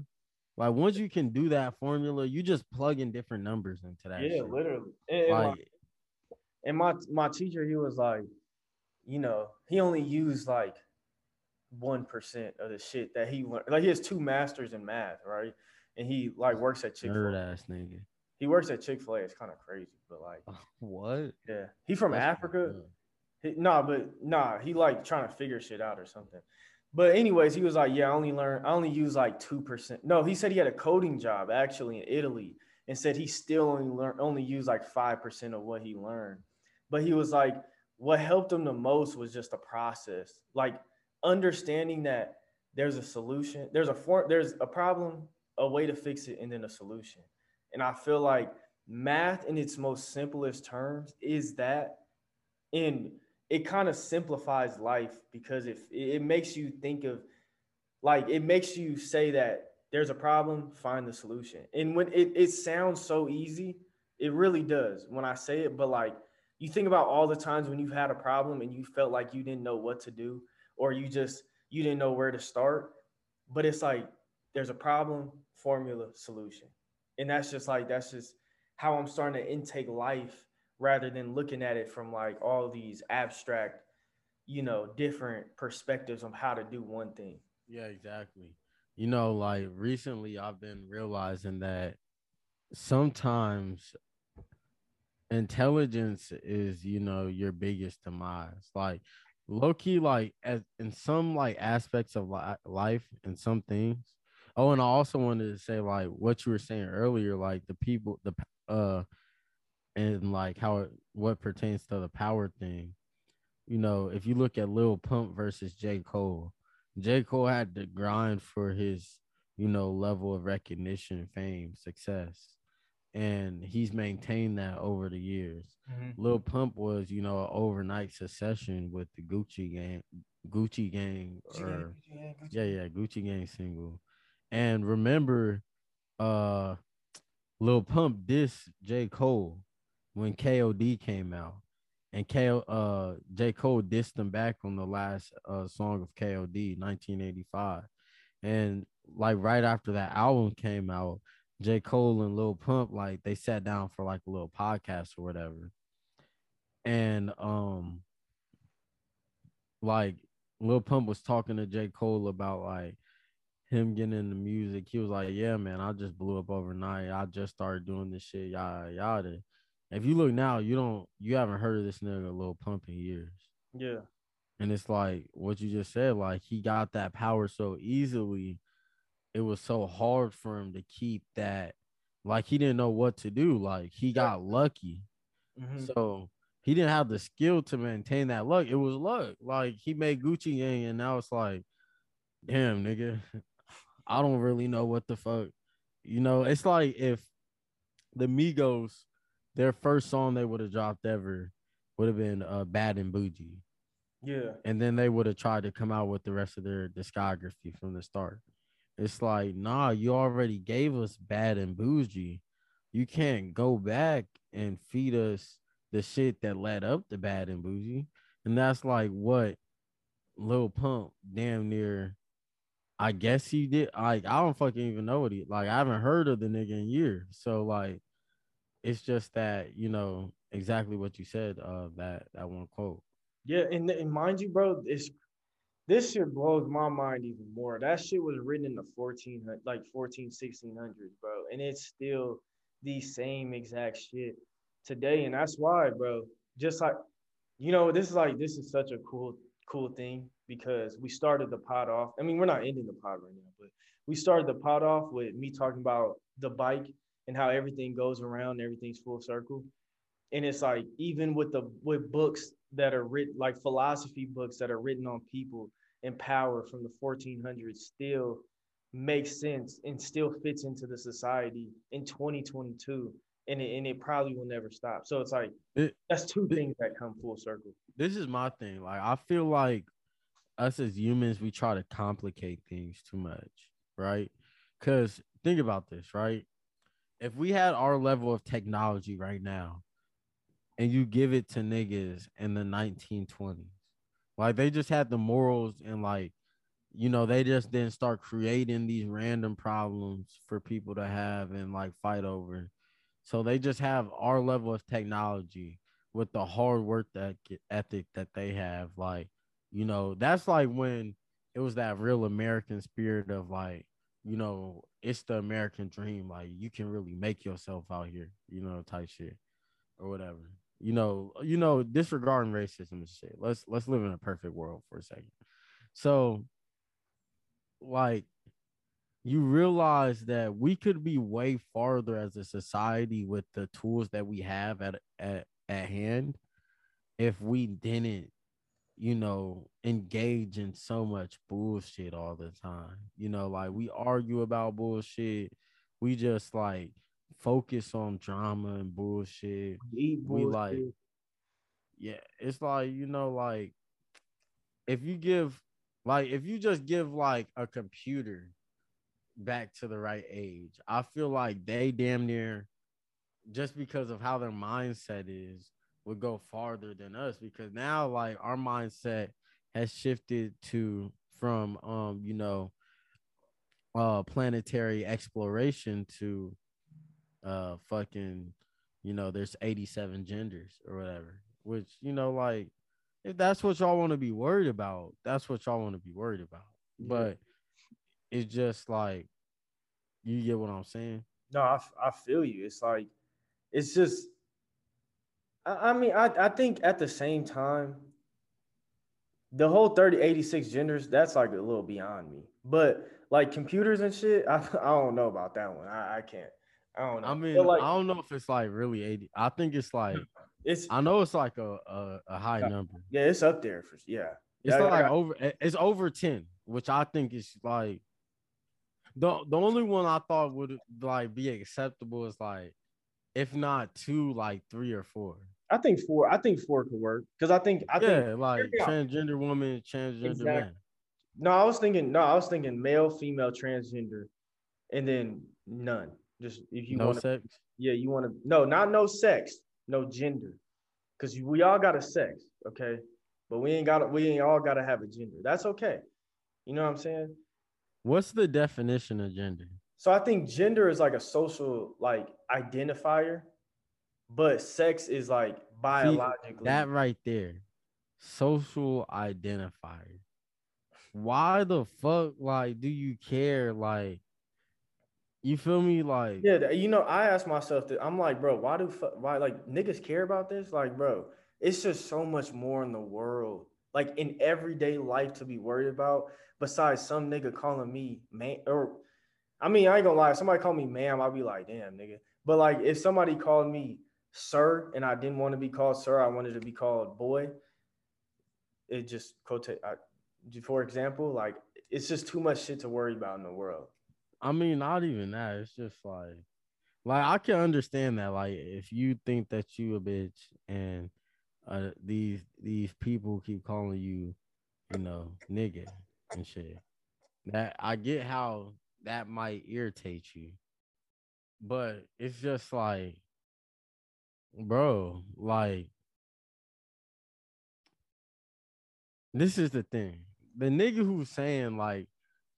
like once you can do that formula, you just plug in different numbers into that. yeah shit. literally and, and my- Like And my my teacher, he was like, you know, he only used like one percent of the shit that he learned. Like he has two masters in math, right? And he like works at Chick Fil A. nigga. He works at Chick Fil A. It's kind of crazy, but like, What? yeah, he from That's Africa. He, nah, but nah, he like trying to figure shit out or something. But anyways, he was like, yeah, I only learn, I only use like two percent. No, he said he had a coding job actually in Italy, and said he still only learn only used like five percent of what he learned. But he was like, what helped them the most was just the process, like understanding that there's a solution, there's a for, there's a problem, a way to fix it, and then a solution. And I feel like math in its most simplest terms is that and it kind of simplifies life because if it makes you think of like it makes you say that there's a problem find the solution and when it, it sounds so easy it really does when i say it but like you think about all the times when you've had a problem and you felt like you didn't know what to do or you just you didn't know where to start but it's like there's a problem formula solution and that's just like that's just how i'm starting to intake life rather than looking at it from like all these abstract, you know, different perspectives on how to do one thing. Yeah, exactly. You know, like recently I've been realizing that sometimes intelligence is, you know, your biggest demise. Like low key, like as in some like aspects of li- life and some things. Oh, and I also wanted to say like what you were saying earlier, like the people, the uh, and like how it what pertains to the power thing. You know, if you look at Lil Pump versus J. Cole, J. Cole had to grind for his, you know, level of recognition, fame, success. And he's maintained that over the years. Lil Pump was, you know, an overnight succession with the Gucci gang, Gucci gang, or yeah, yeah, Gucci gang single. And remember, uh, Lil Pump dissed J. Cole when KOD came out. And K uh J. Cole dissed him back on the last uh song of KOD, 1985. And like right after that album came out, J. Cole and Lil Pump, like they sat down for like a little podcast or whatever. And um like Lil Pump was talking to J. Cole about like him getting into music, he was like, "Yeah, man, I just blew up overnight. I just started doing this shit, yada yada." If you look now, you don't, you haven't heard of this nigga Lil Pump in years, Yeah. and it's like what you just said. Like he got that power so easily, it was so hard for him to keep that. Like he didn't know what to do. Like he got lucky. Mhm. So he didn't have the skill to maintain that luck. It was luck. Like he made Gucci Gang, and now it's like, damn, nigga, I don't really know what the fuck. You know, it's like if the Migos, their first song they would have dropped ever would have been uh, Bad and Bougie. Yeah. And then they would have tried to come out with the rest of their discography from the start. It's like, nah, you already gave us Bad and Bougie. You can't go back and feed us the shit that led up to Bad and Bougie. And that's like what Lil Pump damn near I guess he did. Like, I don't fucking even know what he like. I haven't heard of the nigga in years. So like, it's just that you know exactly what you said. Uh, that that one quote. Yeah, and, and mind you, bro, it's this shit blows my mind even more. That shit was written in the 1400 like 14 1600s, bro, and it's still the same exact shit today and that's why, bro, just like you know, this is like this is such a cool cool thing because we started the pod off. I mean, we're not ending the pod right now, but we started the pod off with me talking about the bike and how everything goes around, everything's full circle. And it's like even with the with books that are written like philosophy books that are written on people and power from the 1400s still makes sense and still fits into the society in 2022 and it, and it probably will never stop so it's like It- that's two it- things that come full circle this is my thing. Like I feel like us as humans, we try to complicate things too much, right? Because think about this, right? If we had our level of technology right now, and you give it to niggas in the 1920s, like they just had the morals and like, you know, they just didn't start creating these random problems for people to have and like fight over. So they just have our level of technology with the hard work that ethic that they have. Like you know that's like when it was that real american spirit of like you know it's the american dream. Like you can really make yourself out here you know type shit or whatever you know uh, you know disregarding racism and shit. Let's let's live in a perfect world for a second. So like you realize that we could be way farther as a society with the tools that we have at at at hand if we didn't you know engage in so much bullshit all the time. You know like we argue about bullshit. We just like focus on drama and bullshit we bullshit. like yeah it's like you know like if you give like if you just give like a computer back to the right age i feel like they damn near just because of how their mindset is would go farther than us because now like our mindset has shifted to from um you know uh planetary exploration to uh fucking you know there's 87 genders or whatever which you know like if that's what y'all want to be worried about that's what y'all want to be worried about Yeah. but it's just like you get what i'm saying No, i, I feel you. It's like, it's just, I, I mean, I, I think at the same time, the whole 30, 86 genders, that's like a little beyond me. But like computers and shit, I, I don't know about that one. I, I can't. I don't know. i mean like, i don't know if it's like really 80 i think it's like it's, i know it's like a a, a high Yeah. number yeah, it's up there for, yeah. It's Yeah, like over. Eh, it's over ten, which I think is like the the only one I thought would like be acceptable is like if not two, like three or four. I think four, I think four could work. Cause I think, I think, like transgender woman, transgender Exactly. man. no, I was thinking, no, I was thinking male, female, transgender, and then none. Just if you no want sex. Yeah, you want to no, not no sex, no gender, because we all got a sex, okay, but we ain't got we ain't all got to have a gender. That's okay. You know what I'm saying? What's the definition of gender? So I think gender is like a social like identifier, but sex is like biologically. That right there, social identifier. why the fuck like do you care? Like you feel me? Like Yeah, you know, I ask myself that I'm like, bro, why do why like niggas care about this? Like, bro, it's just so much more in the world, like in everyday life to be worried about. Besides some nigga calling me man, or I mean, I ain't gonna lie, if somebody call me ma'am, I'll be like, damn, nigga. But like, if somebody called me sir, and I didn't want to be called sir, I wanted to be called boy. It just quote, for example, like it's just too much shit to worry about in the world. I mean, not even that. It's just like, like I can understand that. Like, if you think that you a bitch and uh these these people keep calling you, you know, nigga and shit, that I get how that might irritate you, but it's just like, bro, like. This is the thing. The nigga who's saying like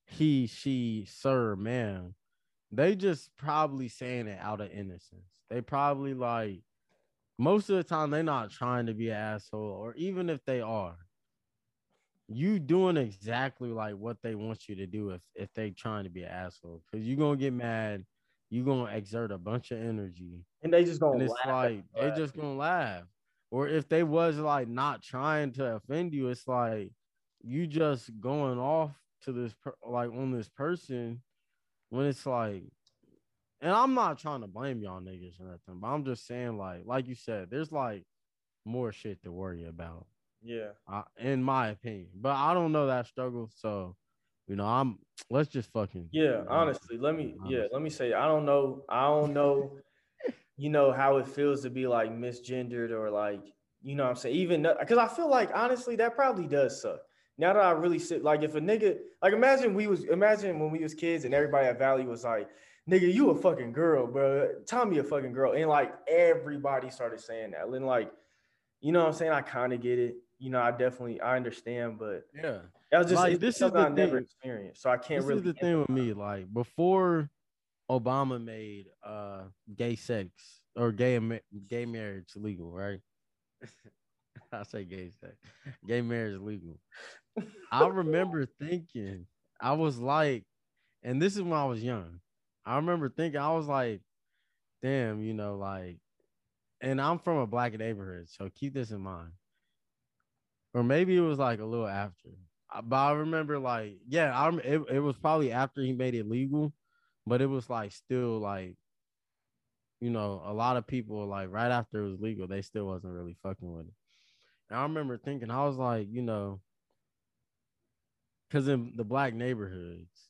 he, she, sir, ma'am, they just probably saying it out of innocence. They probably like most of the time they're not trying to be an asshole, or even if they are, you doing exactly like what they want you to do if if they trying to be an asshole. Cause you're gonna get mad, you're gonna exert a bunch of energy, And they just gonna it's laugh like they just gonna laugh. Or if they was like not trying to offend you, it's like you just going off to this per- like on this person when it's like, and I'm not trying to blame y'all niggas or nothing, but I'm just saying like like you said, there's like more shit to worry about, yeah. uh, in my opinion. But I don't know that struggle, so you know I'm let's just fucking Yeah, you know, honestly, let me yeah, let me say I don't know. I don't know, you know, how it feels to be like misgendered or like, you know what I'm saying? Even because I feel like honestly, that probably does suck. Now that I really sit like if a nigga like imagine we was imagine when we was kids and everybody at Valley was like, nigga, you a fucking girl, bro. Tommy a fucking girl. And like everybody started saying that. And like, you know what I'm saying? I kind of get it. You know, I definitely I understand, but yeah. that was just Like, this is the I never experienced. So I can't this really is the thing with me. Like before Obama made uh gay sex or gay gay marriage legal, right? I say gay sex, gay marriage legal. I remember thinking, I was like, and this is when I was young. I remember thinking, I was like, damn, you know, like, and I'm from a black neighborhood, so keep this in mind. Or maybe it was like a little after. Uh, But I remember like, yeah, I'm. it, it was probably after he made it legal, but it was like still like, you know, a lot of people like right after it was legal, they still wasn't really fucking with it. And I remember thinking, I was like, you know, because in the black neighborhoods,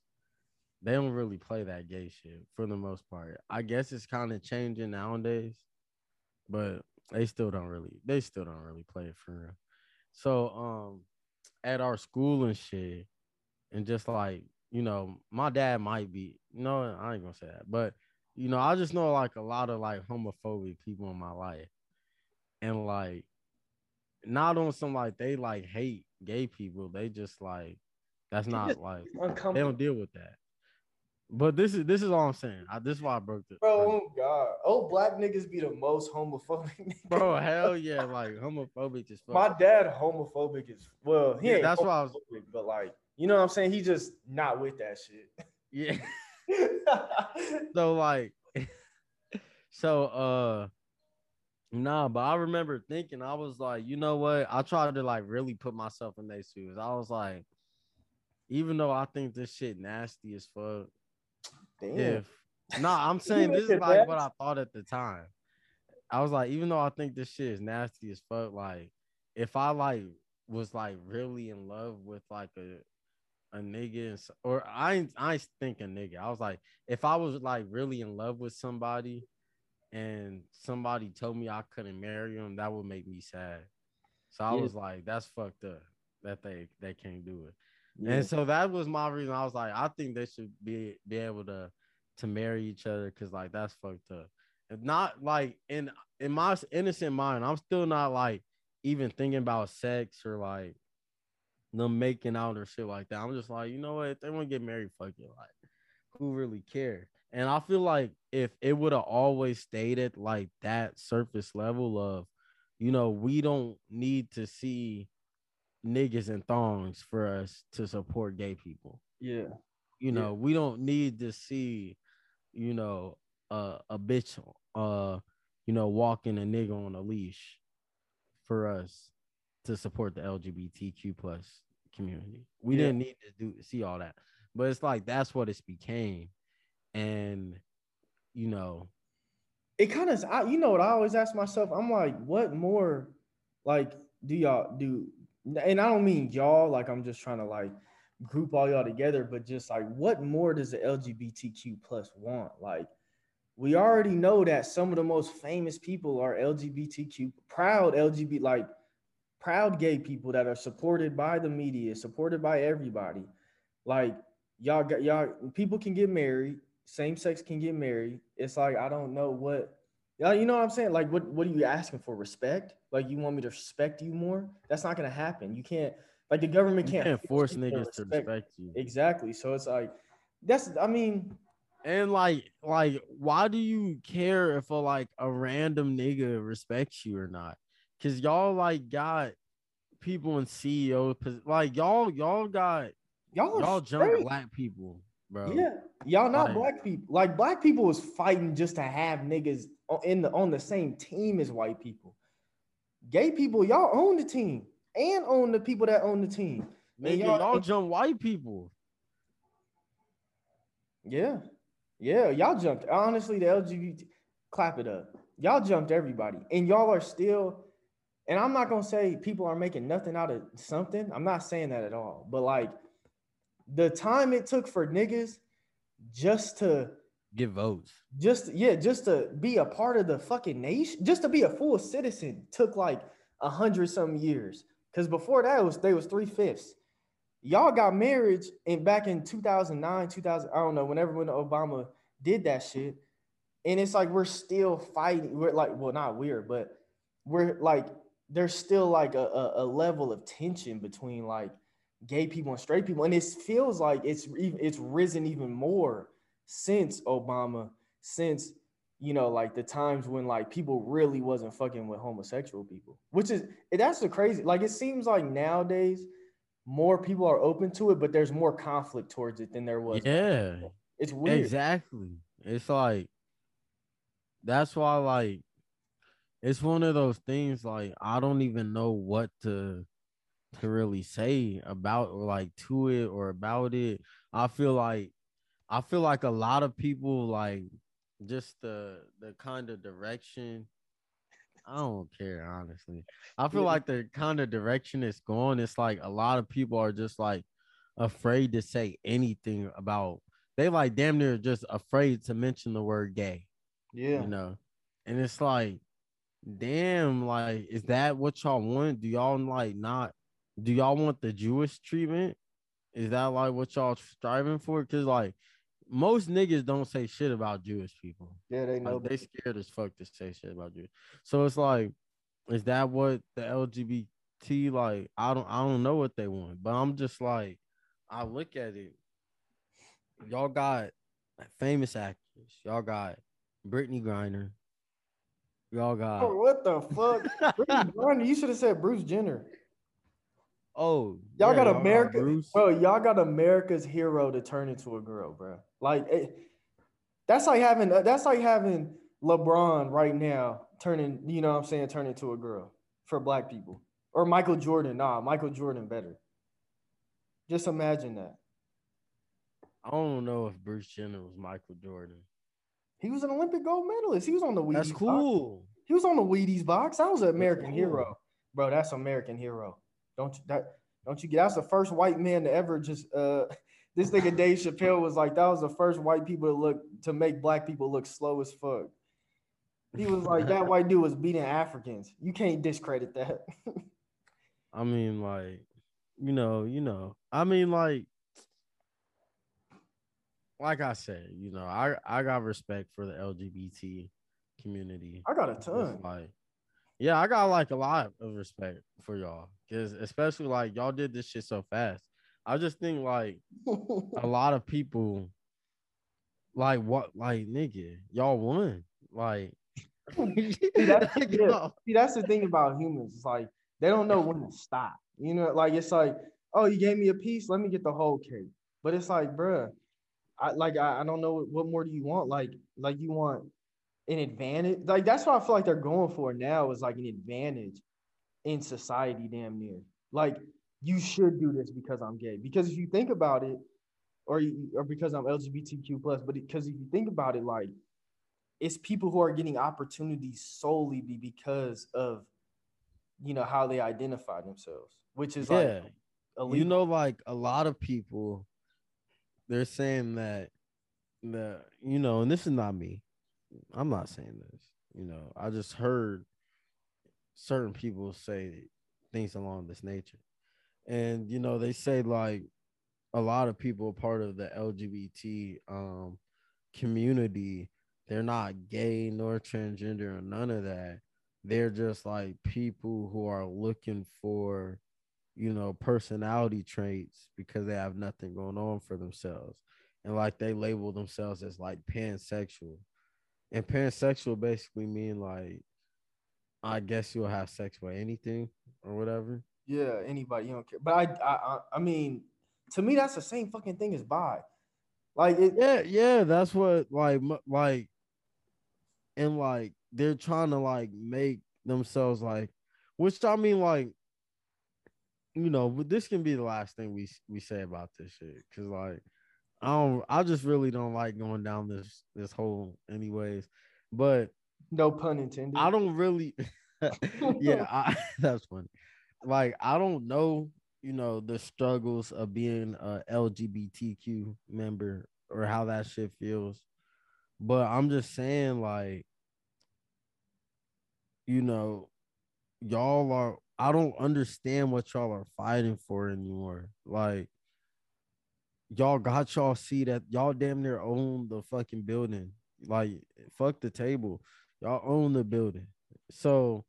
they don't really play that gay shit for the most part. I guess it's kind of changing nowadays, but they still don't really, they still don't really play it for real. So, um, at our school and shit, and just like you know, my dad might be, no, I ain't gonna say that, but you know, I just know like a lot of like homophobic people in my life, and like not on some like they like hate gay people, they just like that's not like they don't deal with that. But this is this is all I'm saying. I, this is why I broke the Bro, oh God. Oh, black niggas be the most homophobic. niggas. bro. Hell yeah, like homophobic is. My dad homophobic is well, he Yeah, ain't that's why I was- but like, you know what I'm saying? He just not with that shit. yeah. so like so uh nah but i remember thinking i was like you know what i tried to like really put myself in their shoes i was like even though i think this shit nasty as fuck Damn. if nah i'm saying this is like what i thought at the time i was like even though i think this shit is nasty as fuck like if i like was like really in love with like a a nigga and or I ain't I ain't thinking nigga. I was like, if I was like really in love with somebody and somebody told me I couldn't marry him, that would make me sad. So I Yeah. was like, that's fucked up that they they can't do it. Yeah. And so that was my reason. I was like, I think they should be be able to to marry each other because like that's fucked up. If not like in in my innocent mind, I'm still not like even thinking about sex or like them making out or shit like that. I'm just like, you know what? If they want to get married, fuck it. Like, who really care? And I feel like if it would have always stayed at like that surface level of, you know, we don't need to see niggas in thongs for us to support gay people. Yeah. You Yeah. know, we don't need to see, you know, uh, a bitch, uh, you know, walking a nigga on a leash for us to support the LGBTQ plus community. We Yeah. didn't need to do see all that, but it's like that's what it's became, and you know, it kind of you know what I always ask myself. I'm like, what more like do y'all do? And I don't mean y'all like I'm just trying to like group all y'all together, but just like what more does the LGBTQ plus want? Like we already know that some of the most famous people are LGBTQ proud LGBT like proud gay people that are supported by the media, supported by everybody. Like y'all got y'all people can get married, same sex can get married. It's like I don't know what y'all, you know what I'm saying? Like what what are you asking for? Respect? Like you want me to respect you more? That's not gonna happen. You can't like the government can't, can't force niggas to respect you. Exactly. So it's like that's I mean, And like, like, why do you care if a like a random nigga respects you or not? Cause y'all like got people in CEO like y'all, y'all got y'all y'all jump black people, bro. Yeah, y'all not Like- black people. Like black people was fighting just to have niggas in the on the same team as white people. Gay people, y'all own the team and own the people that own the team. And y'all- y'all, jump white people. Yeah, yeah, y'all jumped. Honestly, the LGBT, clap it up. Y'all jumped everybody, and y'all are still. And I'm not gonna say people are making nothing out of something. I'm not saying that at all. But like, the time it took for niggas just to Get votes. just yeah, just to be a part of the fucking nation, just to be a full citizen took like a hundred some years. Cause before that it was they was three fifths. Y'all got marriage and back in 2009, 2000, I don't know, whenever when Obama did that shit. And it's like we're still fighting. We're like, well, not weird, but we're like, there's still like a, a, a level of tension between like gay people and straight people. And it feels like it's it's risen even more since Obama, since you know, like the times when like people really wasn't fucking with homosexual people, which is that's the crazy. Like it seems like nowadays more people are open to it, but there's more conflict towards it than there was. Yeah, It's weird. exactly. It's like that's why like it's one of those things like I don't even know what to to really say about or like to it or about it. I feel like I feel like a lot of people like just the the kind of direction. I don't care honestly. I feel like the kind of direction it's going. It's like a lot of people are just like afraid to say anything about. They like damn near just afraid to mention the word gay Yeah. you know and it's like damn like is that what y'all want do y'all like not do y'all want the jewish treatment is that like what y'all striving for because like most niggas don't say shit about jewish people Yeah, they know. like, they scared as fuck to say shit about you so it's like is that what the lgbt like i don't i don't know what they want but i'm just like i look at it y'all got famous actors y'all got brittney griner y'all got Oh, what the fuck? Bruce Jenner, you should have said Bruce Jenner. Oh Y'all yeah, got America, Bruce. bro. Y'all got America's hero to turn into a girl, bro. Like it, that's like having uh, that's like having LeBron right now turning, you know what I'm saying, turning into a girl for black people. Or Michael Jordan. Nah, Michael Jordan better. Just imagine that. i don't know if bruce jenner was michael jordan He was an Olympic gold medalist. He was on the Wheaties. that's box. cool He was on the Wheaties box. That was an American cool. hero, bro. That's American hero. Don't you that? Don't you get? That's the first white man to ever just. uh This nigga Dave Chappelle was like, that was the first white people to look to make black people look slow as fuck. He was like, that white dude was beating Africans. You can't discredit that. I mean, like, you know, you know. I mean, like, like I said, you know, I I got respect for the LGBT community. I got a It's ton. like, yeah, I got like a lot of respect for y'all, because especially like y'all did this shit so fast. I just think like a lot of people, like what, like nigga, y'all won, like. that's- yeah. See, that's the thing about humans. It's like they don't know when to stop. You know, like it's like, oh, you gave me a piece, let me get the whole cake. But it's like, bruh, I like I, I don't know what, what more do you want? Like, like you want an advantage. Like that's what I feel like they're going for now is like an advantage in society, damn near. Like you should do this because I'm gay. Because if you think about it, or you, or because I'm LGBTQ plus, but because if you think about it, like it's people who are getting opportunities solely be because of you know how they identify themselves, which is Yeah. like you know, like a lot of people, they're saying that the you know, and this is not me. I'm not saying this. You know, I just heard certain people say things along this nature, and you know, they say like a lot of people part of the LGBT um community, they're not gay nor transgender or none of that. They're just like people who are looking for you know, personality traits because they have nothing going on for themselves. And like they label themselves as like pansexual. And pansexual basically mean like I guess you'll have sex with anything or whatever. Yeah, anybody, you don't care. But I, I, I, I mean, to me, that's the same fucking thing as bi. Like, it, Yeah, yeah, that's what like like and like they're trying to like make themselves like which I mean like you know, but this can be the last thing we we say about this shit cuz like I don't I just really don't like going down this this hole anyways. But no pun intended. I don't really yeah, I, that's funny. Like I don't know, you know, the struggles of being a LGBTQ member or how that shit feels. But I'm just saying, like, you know, y'all are I don't understand what y'all are fighting for anymore. Like y'all got y'all seat at y'all damn near own the fucking building. Like fuck the table. Y'all own the building. So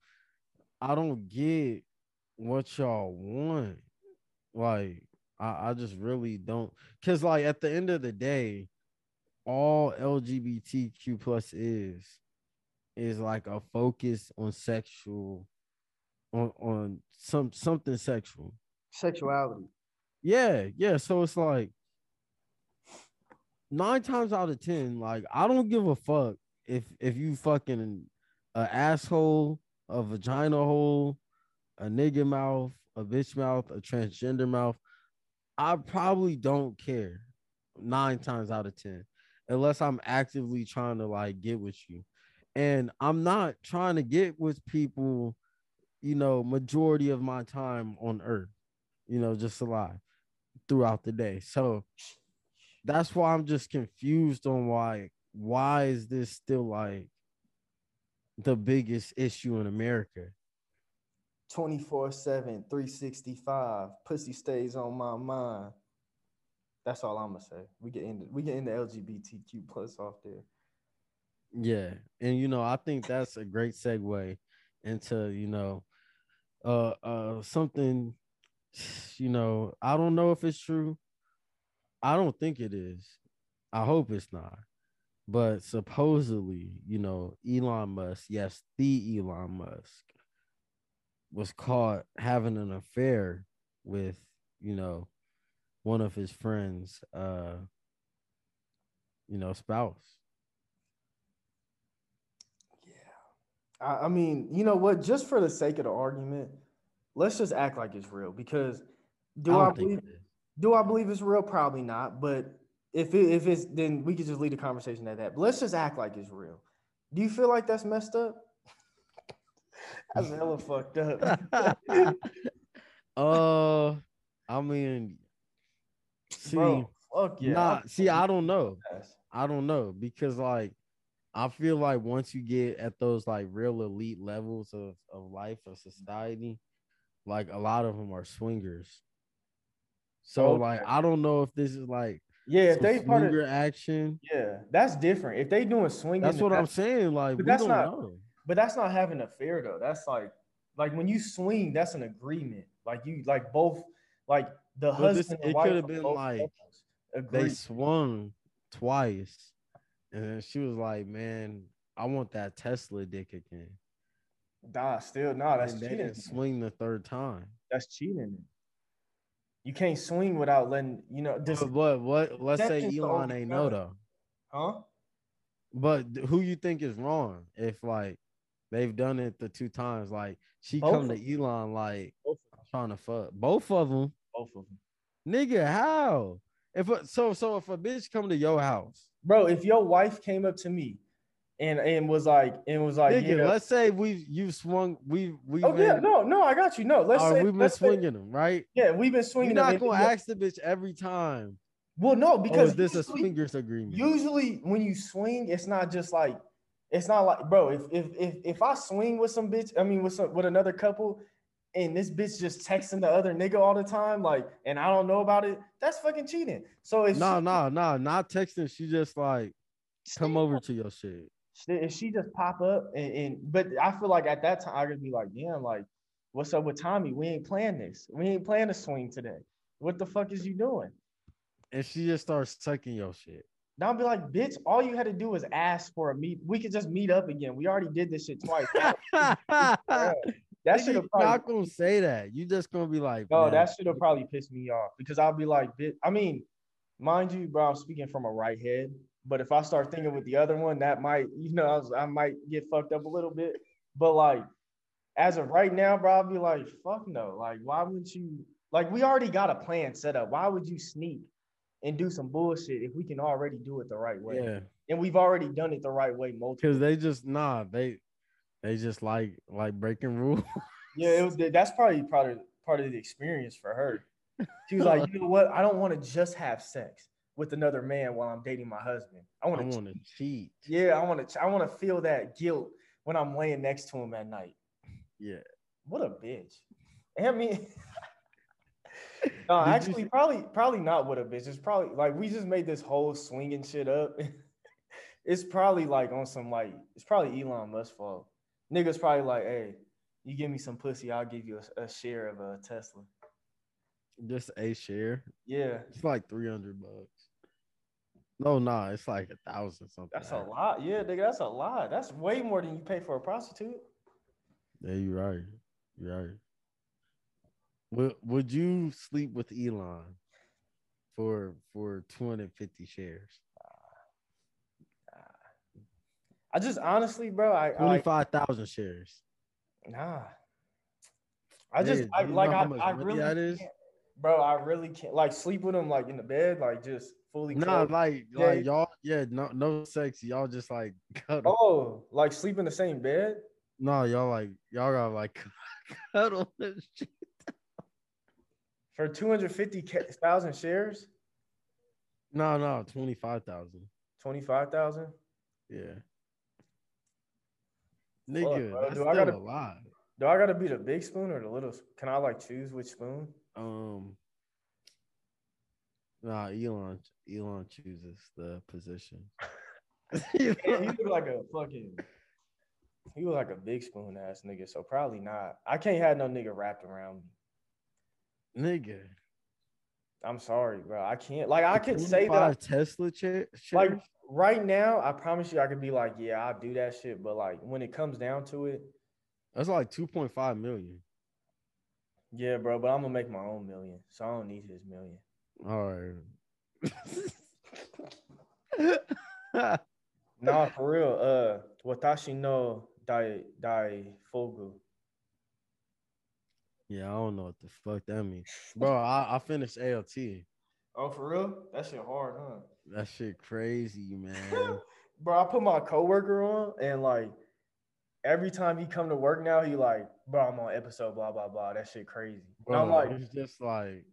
I don't get what y'all want. Like I, I just really don't cause like at the end of the day, all LGBTQ plus is is like a focus on sexual on on some something sexual. Sexuality. Yeah, yeah. So it's like nine times out of ten, like I don't give a fuck if if you fucking a asshole, a vagina hole, a nigga mouth, a bitch mouth, a transgender mouth. I probably don't care nine times out of ten, unless I'm actively trying to like get with you. And I'm not trying to get with people, you know, majority of my time on earth, you know, just alive throughout the day. So that's why I'm just confused on why why is this still like the biggest issue in America? 24 7, 365. Pussy stays on my mind. That's all I'm gonna say. We get into we get into LGBTQ plus off there. Yeah, and you know, I think that's a great segue into you know, uh, uh, something. You know, I don't know if it's true. I don't think it is. I hope it's not. But supposedly, you know, Elon Musk, yes, the Elon Musk, was caught having an affair with, you know, one of his friends, uh, you know, spouse. I, I mean, you know what? Just for the sake of the argument, let's just act like it's real because do I I, believe it is. Do I believe it's real? Probably not. But if it, if it's then we could just leave the conversation at that. But let's just act like it's real. Do you feel like that's messed up? that's hella fucked up. uh, I mean, see, Bro, fuck yeah. nah, see, I don't know. I don't know because like I feel like once you get at those like real elite levels of, of life of society, like a lot of them are swingers. So Okay. like I don't know if this is like Yeah, if they part of swinger action. yeah, that's different. If they doing swinging, That's what I'm saying. Like that's not- know. But that's not having a affair though. That's like like when you swing, that's an agreement. Like you like both like the But this- husband it wife coulda been like They swung twice, and then she was like, "Man, I want that Tesla dick again." Nah, still nah. That's and they cheating. didn't swing the third time. That's cheating. You can't swing without letting you know. This, But what what let's say Elon ain't know though. huh? But who you think is wrong if like they've done it the two times? Like she Both come to Elon like trying to fuck both of them. Both of them. Nigga, how? If a, so so if a bitch come to your house, Bro, if your wife came up to me and and was like and was like, nigga, yeah, let's say we you swung we we oh yeah, no, no, I got you. No, let's say we've been let's say- swinging them, right? yeah, we've been You're swinging. them not gonna yeah. ask the bitch every time. Well, no, Oh, because this is this a swingers agreement? usually when you swing, it's not just like it's not like bro. If if if if I swing with some bitch, I mean with some with another couple, and this bitch just texting the other nigga all the time, like, and I don't know about it, that's fucking cheating. So if no, no, no, not texting. She just like come over to your shit. If she just pop up and, and but I feel like at that time I could be like, damn, like, what's up with Tommy? We ain't playing this. We ain't playing a swing today. What the fuck is you doing? And she just starts sucking your shit. Now I'll be like, bitch, all you had to do was ask for a meet. We could just meet up again. We already did this shit twice. that should have probably not gonna say that. You just gonna be like, no, "Man, that should have probably pissed me off because I'll be like, bitch. I mean, mind you, bro, I'm speaking from a right head. But if I start thinking with the other one, that might, you know, I, was, I might get fucked up a little bit. But like, as of right now, bro, I'll be like, fuck no. Like, why wouldn't you? Like, we already got a plan set up. Why would you sneak and do some bullshit if we can already do it the right way? yeah, And we've already done it the right way multiple. because they just nah, they they just like like breaking rules. Yeah, it was. That's probably part of part of the experience for her. She was like, you know what? I don't want to just have sex with another man while I'm dating my husband. I want to. to cheat. Yeah, I want to. I want to feel that guilt when I'm laying next to him at night. Yeah. What a bitch. I mean, no, Did you actually, see- probably, probably not what a bitch. It's probably like we just made this whole swinging shit up. it's probably like on some like it's probably Elon Musk's fault. Niggas probably like, hey, you give me some pussy, I'll give you a, a share of a Tesla. Just a share. Yeah, It's like three hundred bucks. No, nah, it's like a thousand something. that's a lot. Yeah, nigga, that's a lot. That's way more than you pay for a prostitute. Yeah, you're right. You're right. Would Would you sleep with Elon for for two hundred fifty shares? I just honestly, bro, I, Twenty five thousand shares. nah. I just I like I, I really that is? Bro, I really can't like sleep with him like in the bed, like just fully Nah, like Yeah. like y'all, yeah, no no sex. Y'all just like cuddle. Oh, like sleep in the same bed? No, y'all like y'all got like cuddle and shit. For 250,000 shares? No, no, twenty five thousand. 25,000? Yeah. Nigga, bro. that's Do still I gotta- a lot. Do I gotta be the big spoon or the little? Can I like choose which spoon? Um, nah, Elon Elon chooses the position. He look like a fucking. He was like a big spoon ass nigga, so probably not. I can't have no nigga wrapped around me. Nigga, I'm sorry, bro. I can't. Like I could say that. I- 25 Tesla cha- like right now, I promise you, I could be like, yeah, I'll do that shit. But like when it comes down to it, That's like two point five million. Yeah, bro. But I'm gonna make my own million, so I don't need his million. All right. Nah, for real. Uh, watashi no dai dai fogu. yeah, I don't know what the fuck that means, bro. I, I finished AOT. Oh, for real? That shit hard, huh? That shit crazy, man. Bro, I put my coworker on, and like every time he come to work now, he like, bro, I'm on episode, blah blah blah. That shit crazy. And I'm Bro, like, it's just like,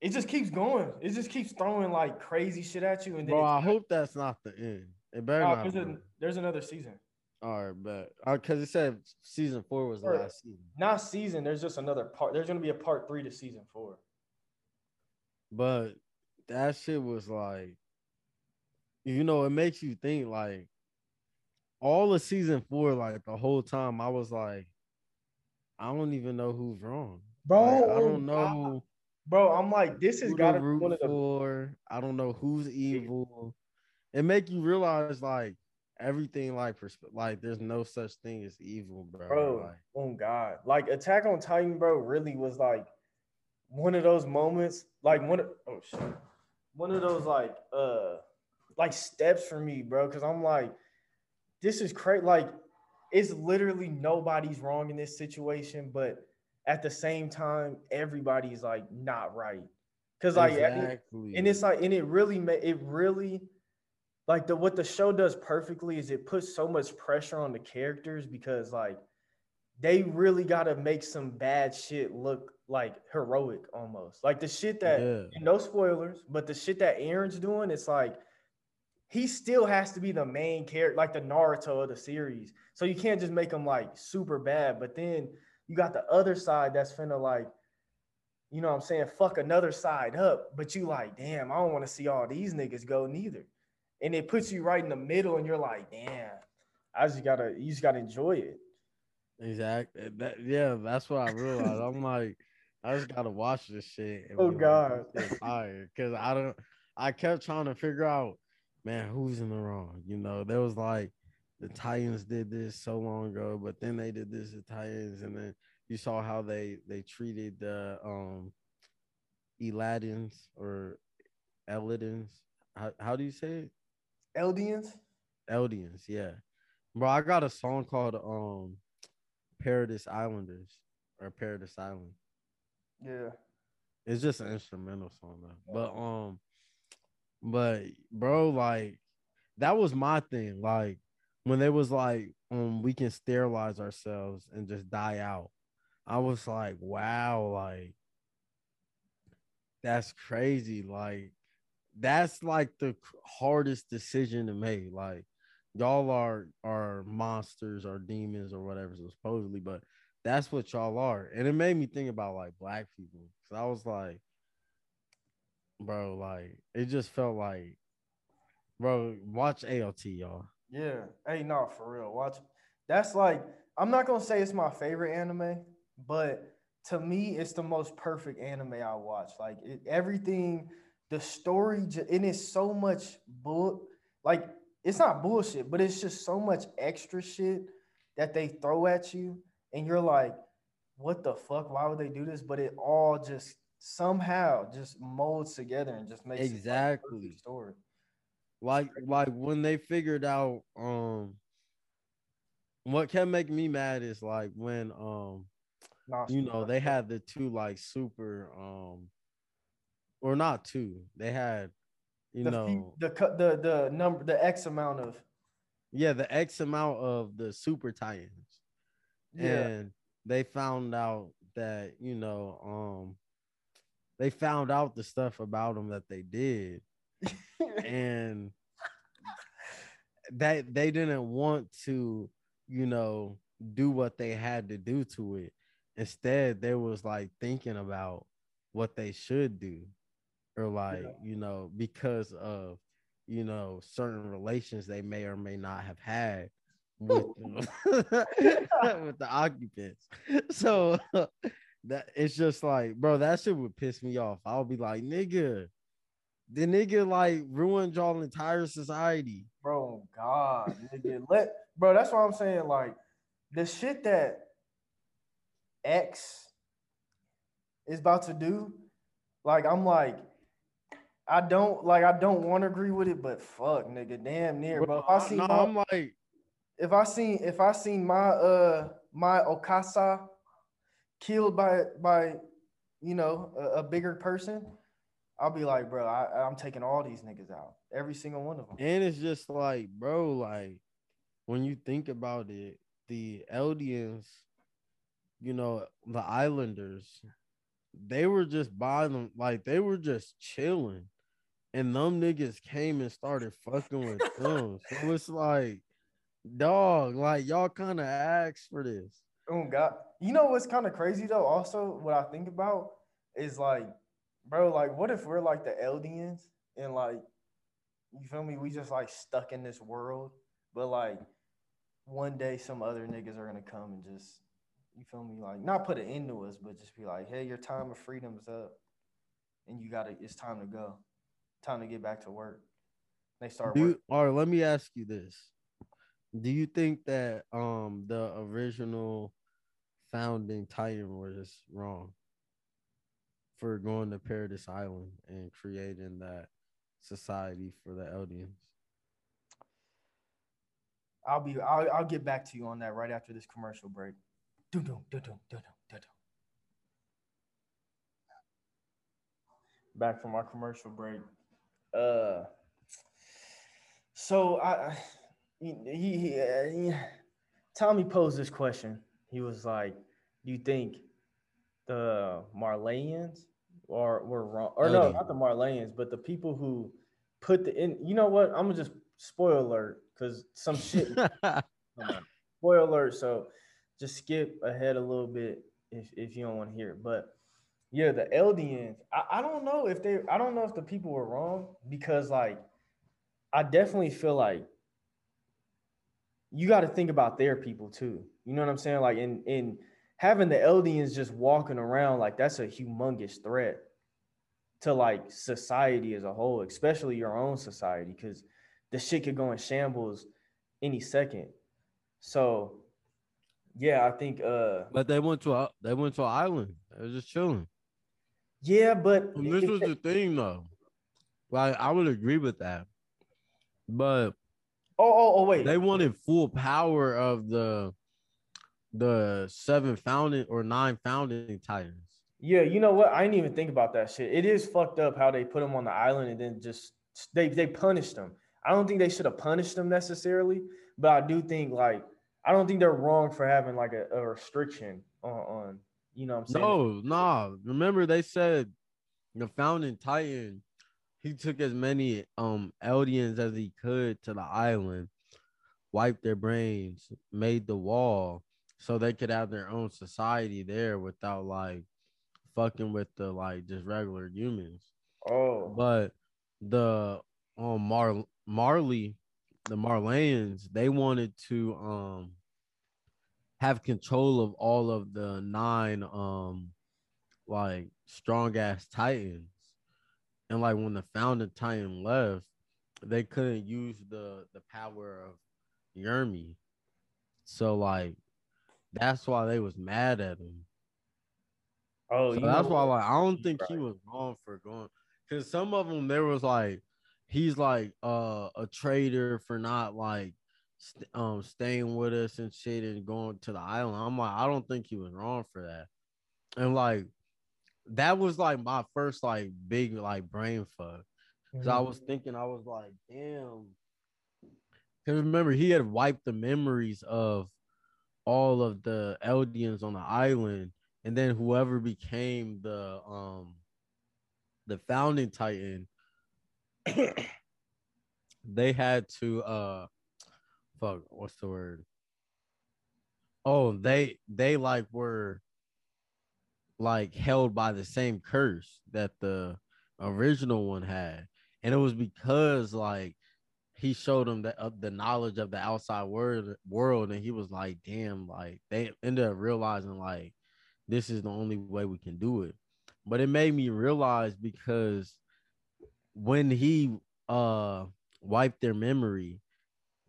it just keeps going. It just keeps throwing like crazy shit at you, and then bro. I hope that's not the end. It better Nah, not. 'cause be. then there's another season. All right, but because uh, it said season four was the last season. Not season. There's just another part. There's gonna be a part three to season four. But that shit was like, you know, it makes you think like all of season four, like the whole time I was like, I don't even know who's wrong. Bro, Like, I don't know Bro, I'm like, this has who got to to be root one of the for. I don't know who's evil. It make you realize like everything like persp- like there's no such thing as evil, bro. bro. Like, oh God, like Attack on Titan, bro, really was like one of those moments, like one of oh shit, one of those like uh like steps for me, bro, because I'm like, this is crazy. Like, it's literally nobody's wrong in this situation, but at the same time, everybody's like not right. Cause like, exactly. and it's like, and it really made it really like the what the show does perfectly is it puts so much pressure on the characters because like they really got to make some bad shit look like heroic almost. Like the shit that Yeah. no spoilers, but the shit that Eren's doing, it's like he still has to be the main character, like the Naruto of the series. So you can't just make him like super bad. But then you got the other side that's finna like, you know what I'm saying, fuck another side up. But you like, damn, I don't want to see all these niggas go neither. And it puts you right in the middle, and you're like, damn, I just gotta, you just gotta enjoy it. Exactly. Eh, that, yeah, that's what I realized. I'm like, I just gotta watch this shit. Oh, God. this shit fire. Cause I don't I kept trying to figure out, man, who's in the wrong. You know, there was like the Titans did this so long ago, but then they did this to Titans, and then you saw how they they treated the um Eladins or Eladins. How how do you say it? Eldians? Eldians, yeah. Bro, I got a song called um Paradise Islanders or Paradise Island. Yeah. It's just an instrumental song though. But um but bro, like that was my thing. Like when they was like, um, we can sterilize ourselves and just die out. I was like, wow, like that's crazy. Like that's like the hardest decision to make. Like y'all are are monsters or demons or whatever supposedly, but that's what y'all are. And it made me think about like black people. Cause I was like, bro, like it just felt like, bro, watch AOT, y'all. Yeah. Hey, no, for real. Watch. That's like I'm not gonna say it's my favorite anime, but to me, it's the most perfect anime I watch. Like it, everything, the story, and it's so much bull. Like it's not bullshit, but it's just so much extra shit that they throw at you, and you're like, "What the fuck? Why would they do this?" But it all just somehow just molds together and just makes it, like, Exactly. story. Like like when they figured out um what can make me mad is like when um you know they had the two like super um or not two they had you the know the cut the the number the X amount of yeah the x amount of the super titans yeah and they found out that you know um they found out the stuff about them that they did. And that they didn't want to you know do what they had to do to it. Instead they was like thinking about what they should do or like you know because of you know certain relations they may or may not have had with the, with the occupants. So that it's just like bro that shit would piss me off. I'll be like nigga the nigga like ruined y'all entire society. Bro God nigga let bro that's what I'm saying like the shit that X is about to do like I'm like I don't like I don't want to agree with it but fuck nigga damn near bro. If I see no, my, i'm like if I seen if I seen my uh my Okasa killed by by you know a, a bigger person, I'll be like, bro, I, I'm taking all these niggas out, every single one of them. And it's just like, bro, like when you think about it, the Eldians, you know, the Islanders, they were just by them, like they were just chilling. And them niggas came and started fucking with them. So it's like, dog, like y'all kind of asked for this. Oh God, you know what's kind of crazy though? Also, what I think about is like, bro, like, what if we're like the Eldians and like, you feel me? We just like stuck in this world, but like, one day some other niggas are gonna come and just, you feel me? Like, not put an end to us, but just be like, hey, your time of freedom is up, and you gotta, it's time to go, time to get back to work. They start all right, let me ask you this. Do you think that um the original founding Titan was wrong for going to Paradise Island and creating that society for the Eldians? I'll be I'll, I'll get back to you on that right after this commercial break. Dun-dun, dun-dun, dun-dun, dun-dun. Back from our commercial break. Uh so I he, he, he Tommy posed this question. He was like, "Do you think the Marleyans or were wrong? Or no, not the Marleyans, but the people who put the in. You know what? I'm gonna just spoil alert because some shit. Spoiler alert. So just skip ahead a little bit if, if you don't want to hear it. But yeah, the Eldians, I, I don't know if they I don't know if the people were wrong because like I definitely feel like you got to think about their people too. You know what I'm saying? Like in in having the Eldians just walking around like that's a humongous threat to like society as a whole, especially your own society, because the shit could go in shambles any second. So yeah, I think uh but they went to a they went to an island. They was just chilling. yeah, but And this was the thing though. Like I would agree with that. But oh oh oh wait. they wanted full power of the the seven founding or nine founding titans. Yeah, you know what? I didn't even think about that shit. It is fucked up how they put them on the island and then just they they punished them. I don't think they should have punished them necessarily, but I do think like I don't think they're wrong for having like a, a restriction on, on you know what I'm saying? No, nah. Remember they said the founding titan, he took as many um Eldians as he could to the island, wiped their brains, made the wall so they could have their own society there without like fucking with the like just regular humans. Oh, But the um Mar Marley, the Marleyans, they wanted to um have control of all of the nine um like strong ass titans. And like when the founding titan left, they couldn't use the the power of Yermi. So like that's why they was mad at him. oh, So that's why, like, I don't think he was wrong for going. Cause some of them, there was like, he's like uh, a traitor for not like, st- um, staying with us and shit and going to the island. I'm like, I don't think he was wrong for that. And like, that was like my first like big like brain fuck. Cause I Mhm. was thinking, I was like, damn. Cause remember, he had wiped the memories of all of the Eldians on the island, and then whoever became the um the founding Titan, they had to uh fuck, what's the word? Oh, they they like were like held by the same curse that the original one had and it was because like he showed him that uh, the knowledge of the outside world world and he was like damn like they ended up realizing like this is the only way we can do it. But it made me realize because when he uh wiped their memory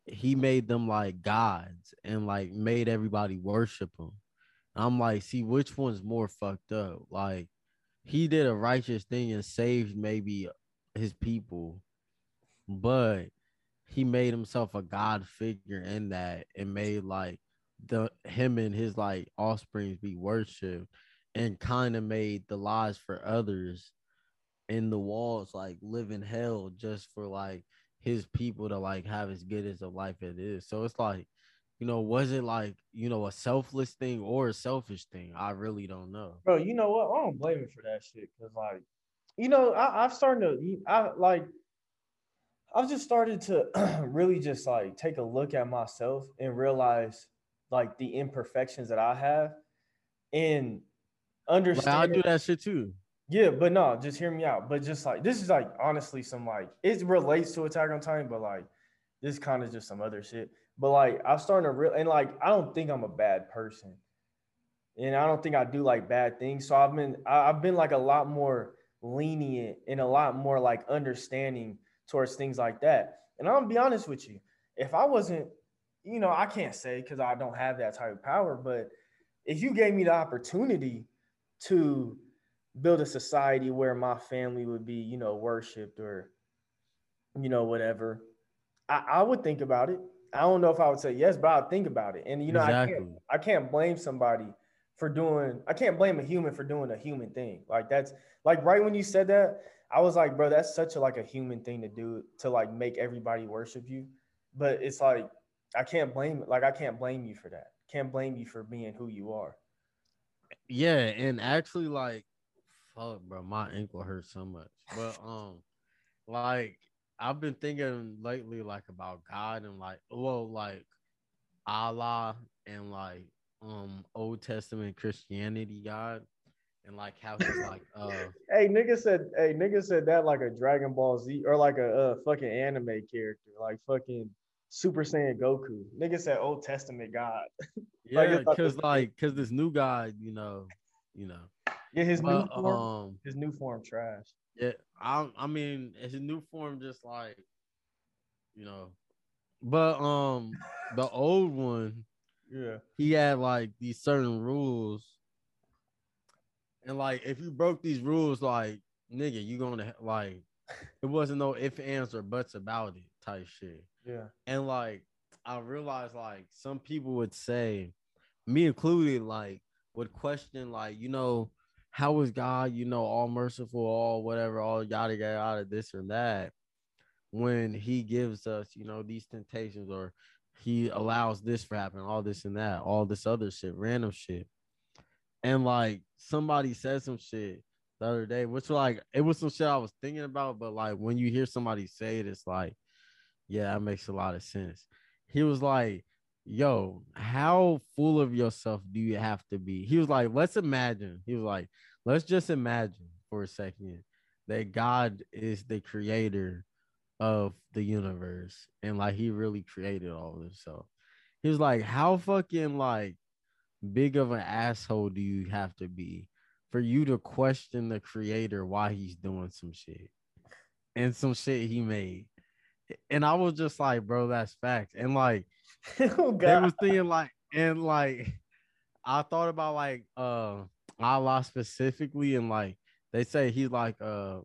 he made them like gods and like made everybody worship him. I'm like see which one's more fucked up? Like he did a righteous thing and saved maybe his people, but he made himself a god figure in that and made like the him and his like offsprings be worshipped and kind of made the lives for others in the walls like live in hell just for like his people to like have as good as a life as it is. So it's like, you know, was it like, you know, a selfless thing or a selfish thing? I really don't know. bro. You know what? I don't blame him for that shit because, like, you know, I, I've started to, I like, I've just started to really just like take a look at myself and realize like the imperfections that I have and Like, understand. I do that shit too. Yeah, but no, just hear me out. But just like this is like honestly some like it relates to Attack on Titan, but like this kind of just some other shit. But like I'm starting to real and like I don't think I'm a bad person, and I don't think I do like bad things. So I've been I've been like a lot more lenient and a lot more like understanding towards things like that. And I'm gonna be honest with you, if I wasn't you know, I can't say because I don't have that type of power, but if you gave me the opportunity to build a society where my family would be, you know, worshipped or, you know, whatever, I, I would think about it. I don't know if I would say yes, but I'd think about it. And you know, I can't I can't blame somebody for doing I can't blame a human for doing a human thing. Like that's like right when you said that, I was like, bro, that's such a like a human thing to do to like make everybody worship you. But it's like I can't blame like I can't blame you for that. Can't blame you for being who you are. Yeah, and actually, like, fuck, bro, my ankle hurts so much. But um, like, I've been thinking lately, like, about God and like, well, like, Allah and like, um, Old Testament Christianity God, and like how he's like, uh, Hey, nigga said, hey, nigga said that like a Dragon Ball Z or like a uh, fucking anime character, like fucking Super Saiyan Goku. Nigga said Old Testament God. Yeah, like because like, cause this new God, you know, you know, Yeah, his new form, um, his new form trash. Yeah, I I mean his new form, just like you know, but um the old one Yeah. he had like these certain rules, and like if you broke these rules, like nigga, you gonna like it wasn't no if ands or buts about it type shit, Yeah. and like I realized like some people would say, me included, like would question like you know how is God, you know, all merciful, all whatever, all yada yada yada, this or that, when He gives us, you know, these temptations or He allows this for happen, all this and that, all this other shit, random shit, and like somebody said some shit the other day, which like it was some shit I was thinking about, but like when you hear somebody say it, it's like, yeah, that makes a lot of sense. He was like, yo, how full of yourself do you have to be? He was like, let's imagine. He was like, let's just imagine for a second that God is the creator of the universe and like he really created all this. So he was like, how fucking like big of an asshole do you have to be for you to question the creator why he's doing some shit and some shit he made? And I was just like, bro, that's facts. And like, oh they was thinking like and like I thought about like uh Allah specifically and like they say he's like uh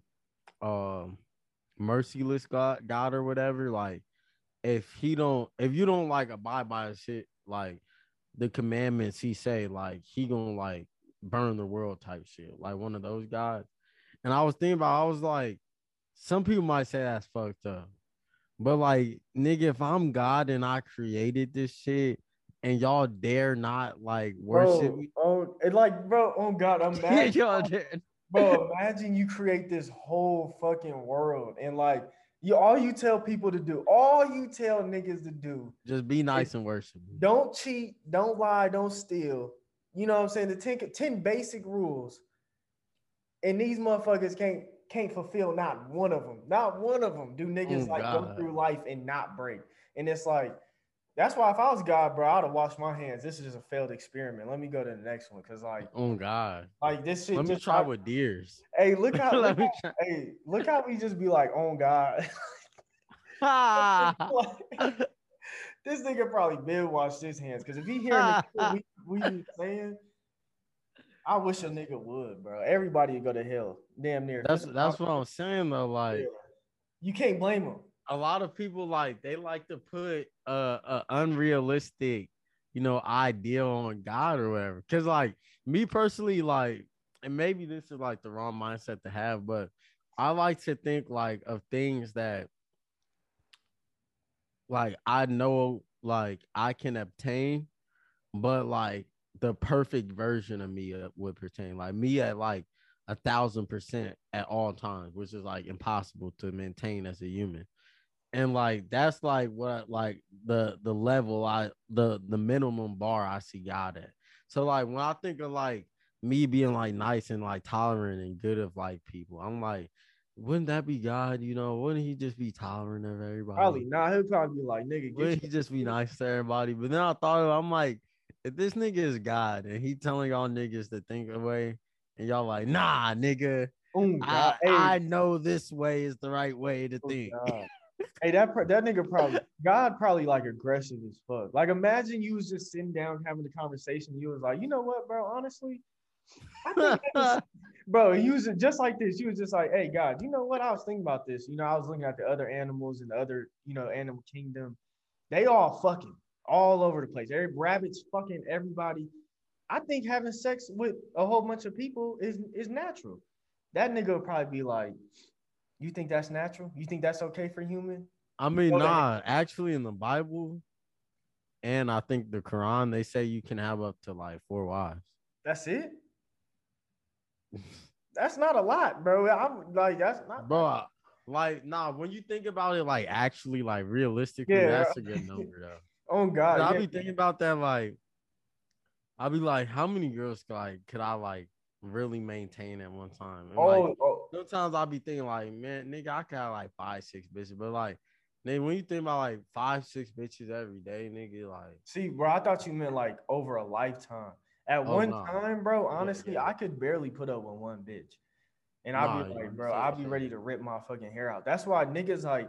um merciless God God or whatever. Like if he don't if you don't like abide by his shit, like the commandments he say, like he gonna like burn the world type shit, like one of those guys. And I was thinking about I was like, some people might say that's fucked up. But like, nigga, if I'm God and I created this shit and y'all dare not like worship Bro, me, oh, and like, bro, oh God, imagine, y'all dare. bro, imagine you create this whole fucking world and like, you all you tell people to do, all you tell niggas to do, Just be nice and worship don't cheat, don't lie, don't steal. You know what I'm saying? The 10, 10 basic rules. And these motherfuckers can't can't fulfill not one of them. Not one of them do niggas Oh, like go through life and not break. And it's like, that's why if I was God, bro, I'd have washed my hands. This is just a failed experiment. Let me go to the next one. Cause like, Oh God. like this shit Let me try like- with deers. Hey, look how look how, hey, look how we just be like, oh God. this nigga probably been washed his hands. Cause if he hearing the we, we saying, I wish a nigga would, bro. Everybody would go to hell. Damn near. that's that's what I'm saying though. Like You can't blame them. A lot of people like they like to put a, a unrealistic, you know, ideal on God or whatever. Cause like me personally, like, and maybe this is like the wrong mindset to have, but I like to think like of things that like I know like I can obtain, but like the perfect version of me uh, would pertain. Like me at like a thousand percent at all times, which is like impossible to maintain as a human. And like that's like what like the the level I the the minimum bar I see God at. So like when I think of like me being like nice and like tolerant and good of like people, I'm like, wouldn't that be God? You know, wouldn't he just be tolerant of everybody? Probably not. He'll probably be like, nigga, Wouldn't he just be nice to everybody? But then I thought, of- I'm like, if this nigga is God and he telling y'all niggas to think away, and y'all like, nah, nigga, Oh, I, Hey, I know this way is the right way to oh, think. Hey, that that nigga probably God probably like aggressive as fuck. Like imagine you was just sitting down having a conversation. You was like, you know what, bro? Honestly, I think that is- bro, he was just like this. He was just like, hey, God, you know what? I was thinking about this. You know, I was looking at the other animals and the other, you know, animal kingdom. They all fucking all over the place. Every rabbits fucking everybody. I think having sex with a whole bunch of people is is natural. That nigga would probably be like, you think that's natural? You think that's okay for human? I mean, nah, actually in the Bible and I think the Quran, they say you can have up to like four wives. That's it. That's not a lot, bro. I'm like, that's not, Bro, I- like, nah, when you think about it, like actually, like realistically, Yeah. that's a good number though. Oh God, I'll yeah. be thinking about that, like, I'll be like, how many girls like could I like really maintain at one time? And, like, Oh, oh, sometimes I'll be thinking like, man, nigga, I got like five, six bitches, but like, nigga, when you think about like five, six bitches every day, nigga, like, see, bro, I thought you meant like over a lifetime. At Oh, one no. time, bro, honestly, yeah. I could barely put up with one bitch. And I'd Nah, be like, bro, I'd be ready to rip my fucking hair out. That's why niggas like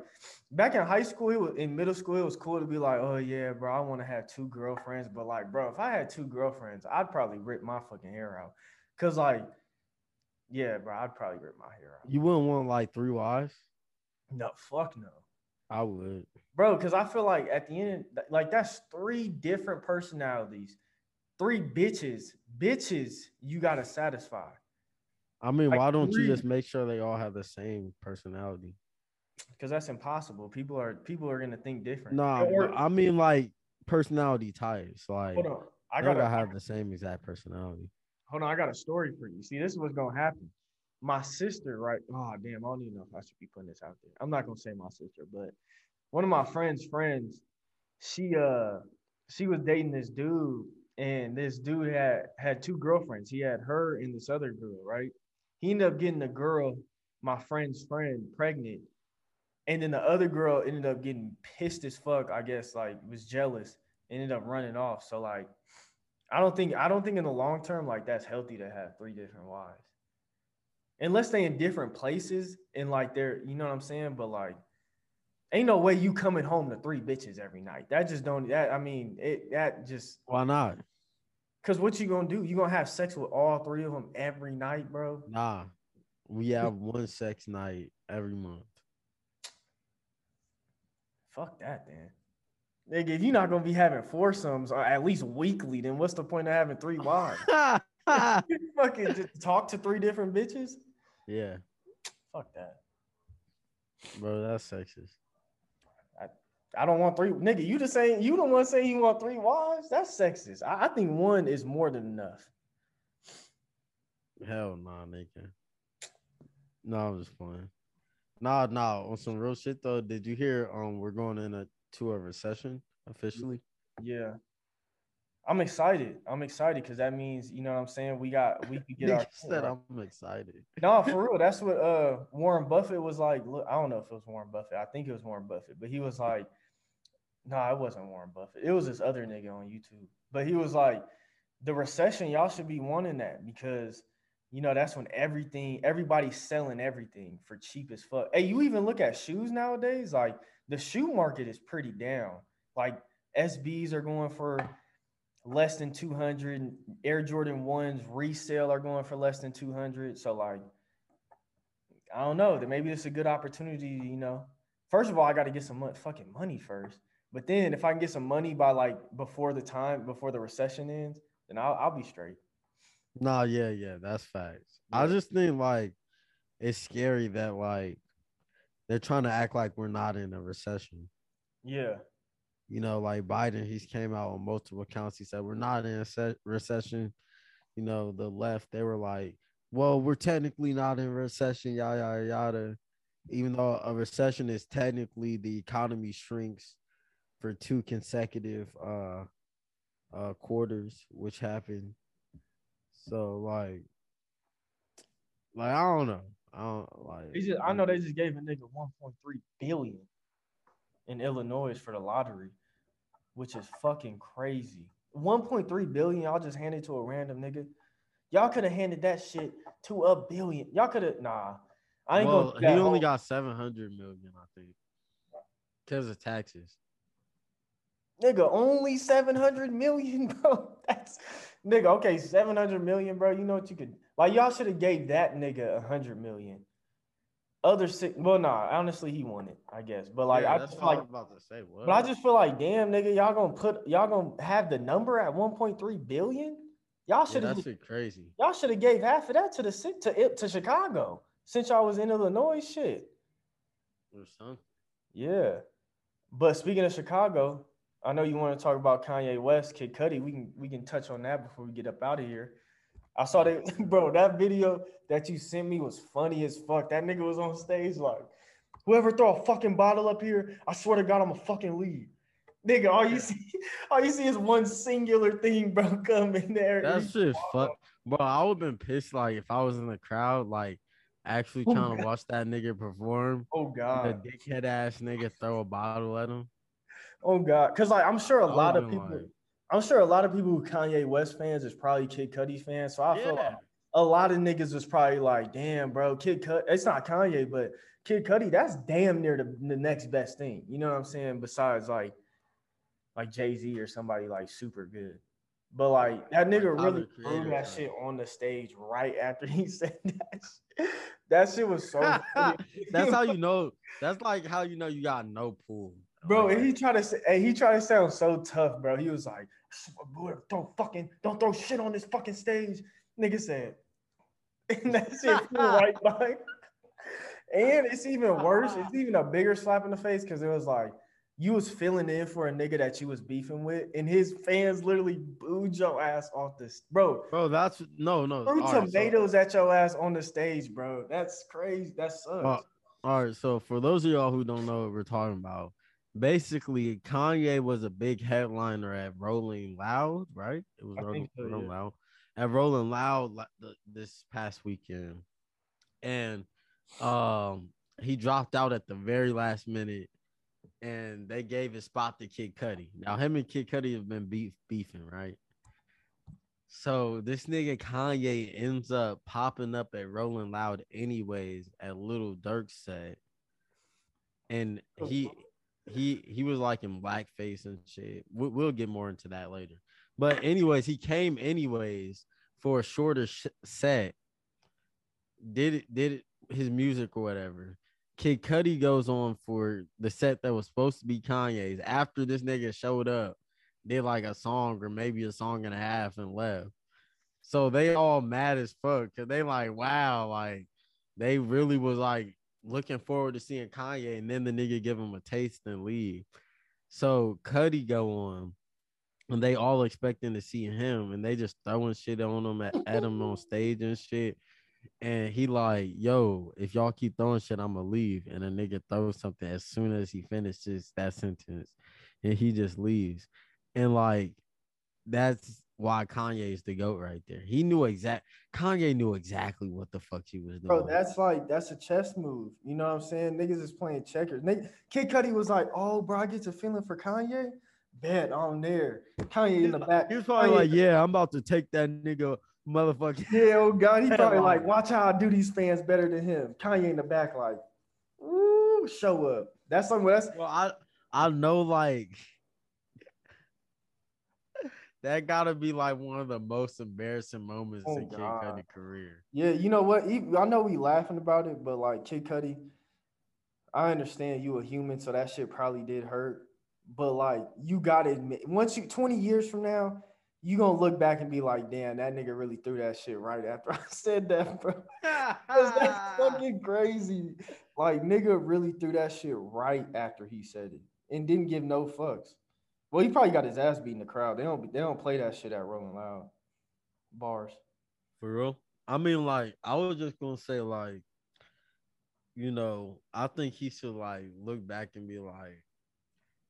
back in high school, it was, in middle school, it was cool to be like, oh yeah, bro, I want to have two girlfriends. But like, bro, if I had two girlfriends, I'd probably rip my fucking hair out. Cause like, yeah, bro, I'd probably rip my hair out. you wouldn't want like three wives. No, fuck no. I would. bro because i feel like at the end like that's three different personalities three bitches bitches you gotta satisfy I mean, Like, why don't three- you just make sure they all have the same personality? because that's impossible people are people are gonna think different Nah, Or- I mean like personality types. Like hold on i I gotta gotta have the same exact personality. Hold on i got a story for you. See this is what's gonna happen. My sister right? Oh damn i don't even know if i should be putting this out there. I'm not gonna say my sister but one of my friend's friends she uh she was dating this dude and this dude had had two girlfriends. He had her and this other girl right? He ended up getting the girl my friend's friend pregnant and then the other girl ended up getting pissed as fuck i guess like was jealous ended up running off. So like i don't think i don't think in the long term like that's healthy to have three different wives unless they in different places and like they're you know what i'm saying but like ain't no way you coming home to three bitches every night that just don't that i mean it that just Why not? because what you gonna do you gonna have sex with all three of them every night bro Nah. We have one sex night every month. fuck that then Nigga, if you're not gonna be having foursomes or at least weekly, then what's the point of having three wives? Fucking just talk to three different bitches? yeah, Fuck that. bro, that's sexist. I I don't want three. Nigga, you just saying you the one saying you want three wives? That's sexist. I, I think one is more than enough. Hell nah, nigga. No, I'm just playing. Nah, nah. On some real shit though, did you hear? Um, we're going in a to a recession officially. Yeah. I'm excited. I'm excited because that means you know what I'm saying. We got we could get our said I'm excited. No, for real. That's what uh Warren Buffett was like. Look, I don't know if it was Warren Buffett. I think it was Warren Buffett, but he was like, no, nah, it wasn't Warren Buffett. It was this other nigga on YouTube. But he was like, the recession, y'all should be wanting that because you know that's when everything, everybody's selling everything for cheap as fuck. Hey, you even look at shoes nowadays, like the shoe market is pretty down. Like SBs are going for less than 200 air jordan 1s resale are going for less than 200 so like i don't know that maybe it's a good opportunity you know first of all i got to get some fucking money first but then if i can get some money by like before the time before the recession ends then i'll, I'll be straight Nah, yeah, yeah, that's facts. I just think like it's scary that like they're trying to act like we're not in a recession. yeah You know, like Biden, he's came out on multiple accounts. He said we're not in a se- recession. You know, the left, they were like, well, we're technically not in recession, yada yada yada. Even though a recession is technically the economy shrinks for two consecutive uh uh quarters, which happened. So like, like I don't know. I don't like. they just, i know they just gave a nigga 1.3 billion in illinois for the lottery which is fucking crazy 1.3 billion y'all just handed to a random nigga y'all could have handed that shit to a billion y'all could have nah i ain't well, gonna he only whole- got seven hundred million, I think. Because of taxes. Nigga, only 700 million, bro. That's nigga, okay, 700 million, bro. You know what you could like y'all should have gave that nigga a hundred million. Other six, well, nah, honestly, he won it, I guess. But like, Yeah, I just feel like, about to say. What? but I just feel like, damn, nigga, y'all gonna put, y'all gonna have the number at 1.3 billion. Y'all should have, shit crazy. y'all should have gave half of that to the to it to Chicago since y'all was in Illinois. Shit, yeah. But speaking of Chicago, I know you want to talk about Kanye West, Kid Cudi. We can we can touch on that before we get up out of here. I saw that, bro. That video that you sent me was funny as fuck. That nigga was on stage like, whoever throw a fucking bottle up here, I swear to God, I'm a fucking leave. Nigga, all you see, all you see is one singular thing, bro. Come in there. That shit fuck. Bro, I would have been pissed like if I was in the crowd, like actually Oh, trying to watch that nigga perform. Oh god, The dickhead ass nigga throw a bottle at him. Oh God. Cause like I'm sure a lot of people, like- I'm sure a lot of people who Kanye West fans is probably Kid Cudi fans. So I feel like a lot of niggas was probably like, damn, bro, Kid Cudi. It's not Kanye, but Kid Cudi, that's damn near the, the next best thing. You know what I'm saying? Besides like, like Jay Z or somebody like super good. But like that nigga Tyler, really threw that shit on the stage right after he said that. Shit. That shit was so. That's how you know. That's like how you know you got no pool. Bro, and he tried to say, and he tried to sound so tough, bro. He was like, "Boy, don't fucking, don't throw shit on this fucking stage." Nigga said, and that shit flew right by. And it's even worse. It's even a bigger slap in the face because it was like you was filling in for a nigga that you was beefing with, and his fans literally booed your ass off this, bro. bro, that's no, no. Threw all right, so- tomatoes at your ass on the stage, bro. That's crazy. That sucks. Uh, all right, so for those of y'all who don't know what we're talking about, basically Kanye was a big headliner at Rolling Loud, right? It was Rolling, so, Rolling yeah. Loud at Rolling Loud this past weekend, and um he dropped out at the very last minute, and they gave his spot to Kid Cudi. Now him and Kid Cudi have been beef beefing, right? So this nigga Kanye ends up popping up at Rolling Loud anyways at Lil Durk set. And he he he was like in blackface and shit. We, we'll get more into that later. But anyways, he came anyways for a shorter sh- set. Did it did it his music or whatever. Kid Cudi goes on for the set that was supposed to be Kanye's after this nigga showed up did like a song or maybe a song and a half and left. So they all mad as fuck because they like, wow, like they really was like looking forward to seeing Kanye, and then the nigga give him a taste and leave. So Cudi go on, and they all expecting to see him, and they just throwing shit on him at, at him on stage and shit. And he like, yo, if y'all keep throwing shit, I'ma leave. And a nigga throws something as soon as he finishes that sentence, and he just leaves. And like that's why Kanye is the goat right there. He knew exact Kanye knew exactly what the fuck he was doing. Bro, that's like that's a chess move. You know what I'm saying? Niggas is playing checkers. Nigga, Kid Cudi was like, "Oh, bro, I get a feeling for Kanye." Bet on there. Kanye in the back. he was probably Kanye- like, Yeah, I'm about to take that nigga motherfucker. Yeah, oh God, he probably Headline. like, "Watch how I do these fans better than him." Kanye in the back, like, "Ooh, show up." That's something. That's Well, I I know like that gotta be like one of the most embarrassing moments Oh, in Kid God. Cudi career. yeah. You know what? I know we laughing about it, but like Kid Cudi, I understand you a human, so that shit probably did hurt. But like, you gotta admit, once you 20 years from now, you gonna look back and be like, damn, that nigga really threw that shit right after I said that, bro. that's fucking crazy. Like, nigga really threw that shit right after he said it and didn't give no fucks. Well, he probably got his ass beat in the crowd. They don't they don't play that shit at Rolling Loud. Bars. For real? I mean, like, I was just gonna say, like, you know, I think he should like look back and be like,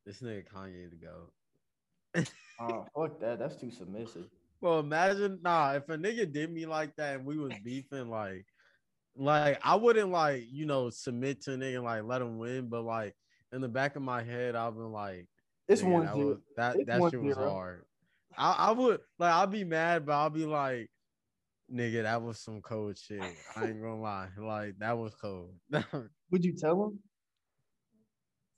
this nigga Kanye to go. Oh, fuck that. That's too submissive. Well, imagine nah, if a nigga did me like that and we was beefing, like, like I wouldn't like, you know, submit to a nigga and like let him win, but like in the back of my head, I've been like, It's nigga, one that zero. was, that, It's that one shit was zero. hard. I, I would like I'll be mad, but I'll be like, nigga, that was some cold shit. I ain't gonna lie. Like that was cold. Would you tell him?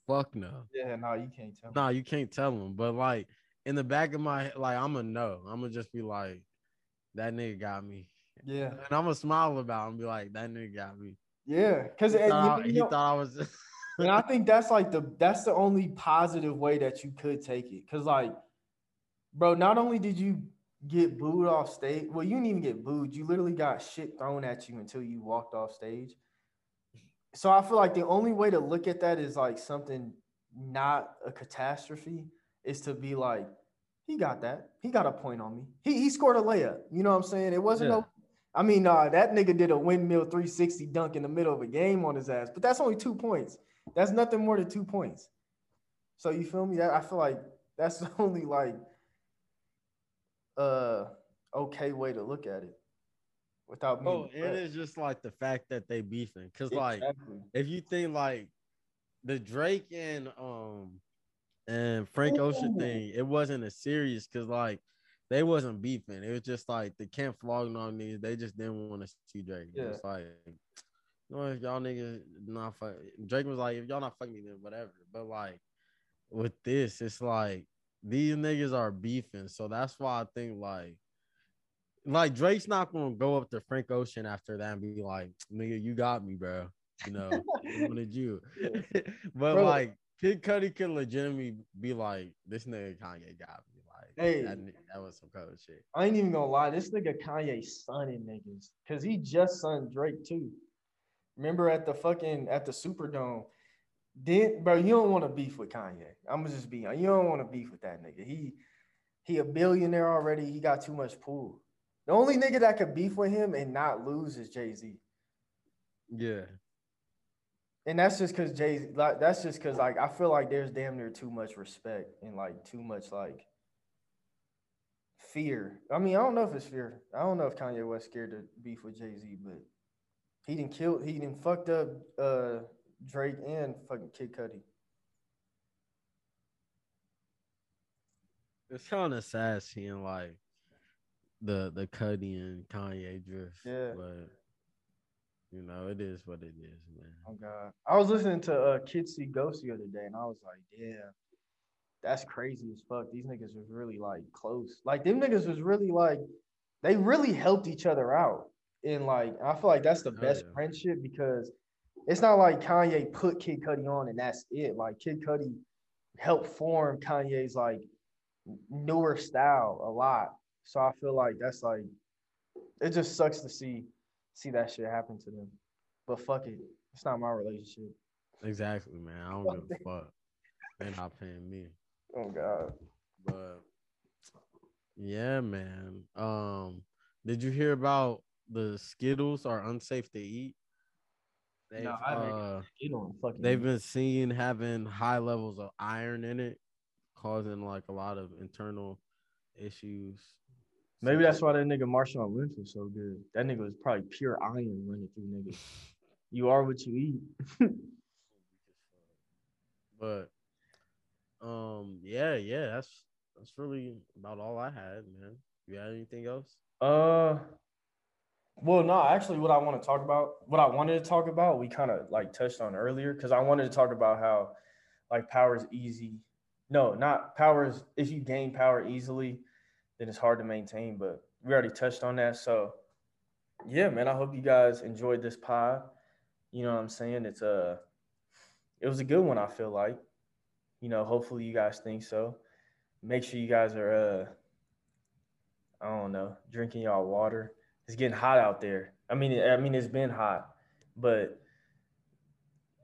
Fuck no. Yeah, no, you can't tell. Nah, you can't tell him. But like in the back of my like, I'm gonna know. I'm gonna just be like, that nigga got me. Yeah, And I'm gonna smile about it and be like, that nigga got me. yeah, because He thought, I, he thought I was and I think that's like the that's the only positive way that you could take it. Cause like, bro, not only did you get booed off stage, well, you didn't even get booed. You literally got shit thrown at you until you walked off stage. So I feel like the only way to look at that is like something not a catastrophe is to be like, he got that. He got a point on me. He he scored a layup. You know what I'm saying? It wasn't Yeah. no. I mean, uh, that nigga did a windmill 360 dunk in the middle of a game on his ass, but that's only two points. That's nothing more than two points. So you feel me? That I feel like that's the only like uh okay way to look at it without Bro, being it is just like the fact that they beefing. Cause like if you think like the Drake and um and Frank Ocean Ooh. thing, it wasn't as serious because like they wasn't beefing. It was just like the Camp Flog Gnaw these. They just didn't want to see Drake. Yeah. It's like, if y'all niggas not fuck, Drake was like, if y'all not fucking me, then whatever. But like with this, it's like these niggas are beefing. So that's why I think like like Drake's not gonna go up to Frank Ocean after that and be like, nigga, you got me, bro. You know, wanted you. but Bro. like Kid Cudi could legitimately be like, this nigga Kanye got me. Like Hey. that, that was some cold shit. I ain't even gonna lie. This nigga Kanye sunning niggas because he just sunned Drake too. Remember at the fucking at the Superdome? Then, bro, you don't want to beef with Kanye. I'm gonna just be you don't want to beef with that nigga. He he a billionaire already. He got too much pool. The only nigga that could beef with him and not lose is Jay Z. Yeah. And that's just because Jay, like, that's just because like I feel like there's damn near too much respect and like too much like fear. I mean, I don't know if it's fear. I don't know if Kanye was scared to beef with Jay Z, but he didn't kill. He didn't fucked up uh Drake and fucking Kid Cudi. It's kind of sad seeing like the the Cudi and Kanye drift. Yeah. But you know, it is what it is, man. Oh God, I was listening to uh Kids See Ghosts the other day, and I was like, yeah, that's crazy as fuck. These niggas was really like close. Like them niggas was really like, they really helped each other out. And like, I feel like that's the Oh, best yeah. friendship because it's not like Kanye put Kid Cudi on and that's it. Like Kid Cudi helped form Kanye's like newer style a lot. So I feel like that's like, it just sucks to see see that shit happen to them. But fuck it, it's not my relationship. Exactly, man. I don't give a fuck. They're not paying me. Oh God. But yeah, man. Um, did you hear about the Skittles are unsafe to eat? They've, No, uh, You don't fucking. they've been seen having high levels of iron in it, causing like a lot of internal issues. Maybe that's why that nigga Marshawn Lynch was so good. That nigga was probably pure iron running through niggas. You are what you eat. But um, yeah, yeah, that's that's really about all I had, man. You got anything else? Uh, well, no, actually, what I want to talk about, what I wanted to talk about, we kind of like touched on earlier because I wanted to talk about how like power is easy. No, not power is if you gain power easily, then it's hard to maintain. But we already touched on that. So, yeah, man, I hope you guys enjoyed this pod. You know what I'm saying? It's a, it was a good one. I feel like, you know, hopefully you guys think so. Make sure you guys are, uh, I don't know, drinking y'all water. It's getting hot out there. I mean, I mean, it's been hot, but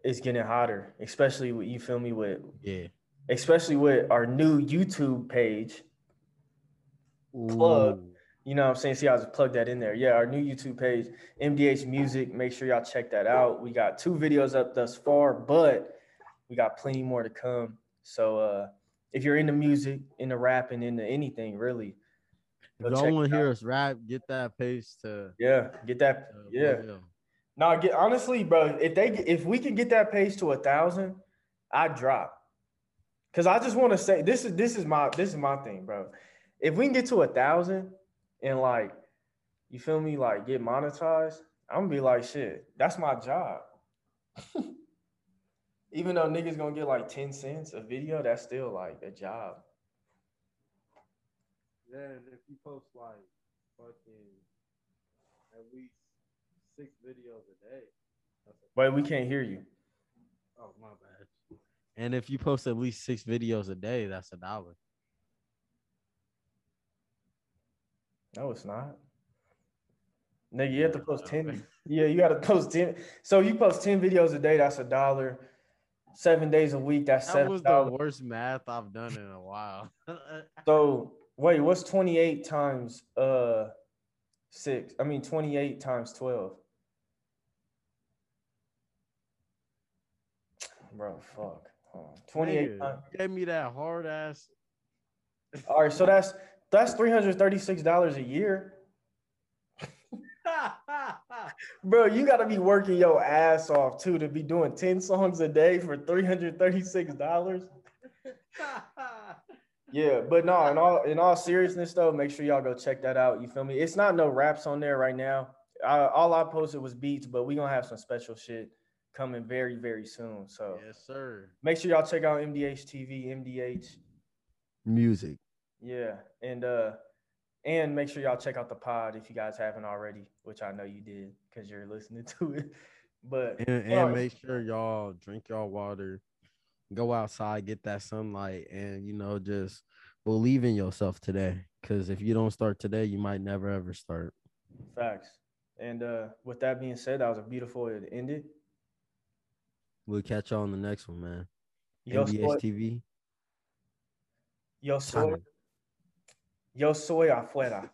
it's getting hotter, especially with you feel me with, Yeah. especially with our new YouTube page. Plug. Ooh. You know what I'm saying? See, I just plugged that in there. Yeah, our new YouTube page, MDH Music. Make sure y'all check that out. We got two videos up thus far, but we got plenty more to come. So uh if you're into music, into rapping, into anything really, If y'all want to hear us rap, get that pace to yeah, get that. uh, Yeah. Will. No, get honestly, bro. If they if we can get that pace to a thousand, I drop. Cause I just want to say this is this is my this is my thing, bro. If we can get to a thousand and like you feel me, like get monetized, I'm gonna be like shit. That's my job. Even though niggas gonna get like 10 cents a video, that's still like a job. Then if you post like fucking at least six videos a day. That's a, Wait, we can't hear you. oh my bad. And if you post at least six videos a day, that's a dollar. No, it's not. Nigga, you have to post 10. Yeah, you gotta post 10. So you post 10 videos a day, that's a dollar. Seven days a week, that's That seven was the worst math I've done in a while. So wait, what's 28 times uh six? I mean 28 times 12. Bro, fuck. Hold on. 28 Nigga, times. gave me that hard ass. All right, so that's that's $336 a year. Bro, you gotta be working your ass off too to be doing 10 songs a day for $336. Yeah, but no, in all in all seriousness though, make sure y'all go check that out. You feel me? It's not no raps on there right now. I, all I posted was beats, but we gonna have some special shit coming very very soon. So yes, sir. make sure y'all check out MDH TV, MDH. Music. Yeah, and uh, and make sure y'all check out the pod if you guys haven't already, which I know you did because you're listening to it. But And, and make sure y'all drink y'all water, go outside, get that sunlight, and you know, just believe in yourself today. Cause if you don't start today, you might never ever start. facts. And uh, with that being said, that was a beautiful way to end it. We'll catch y'all on the next one, man. Yo MDH soy, TV. yo soy, yo soy afuera.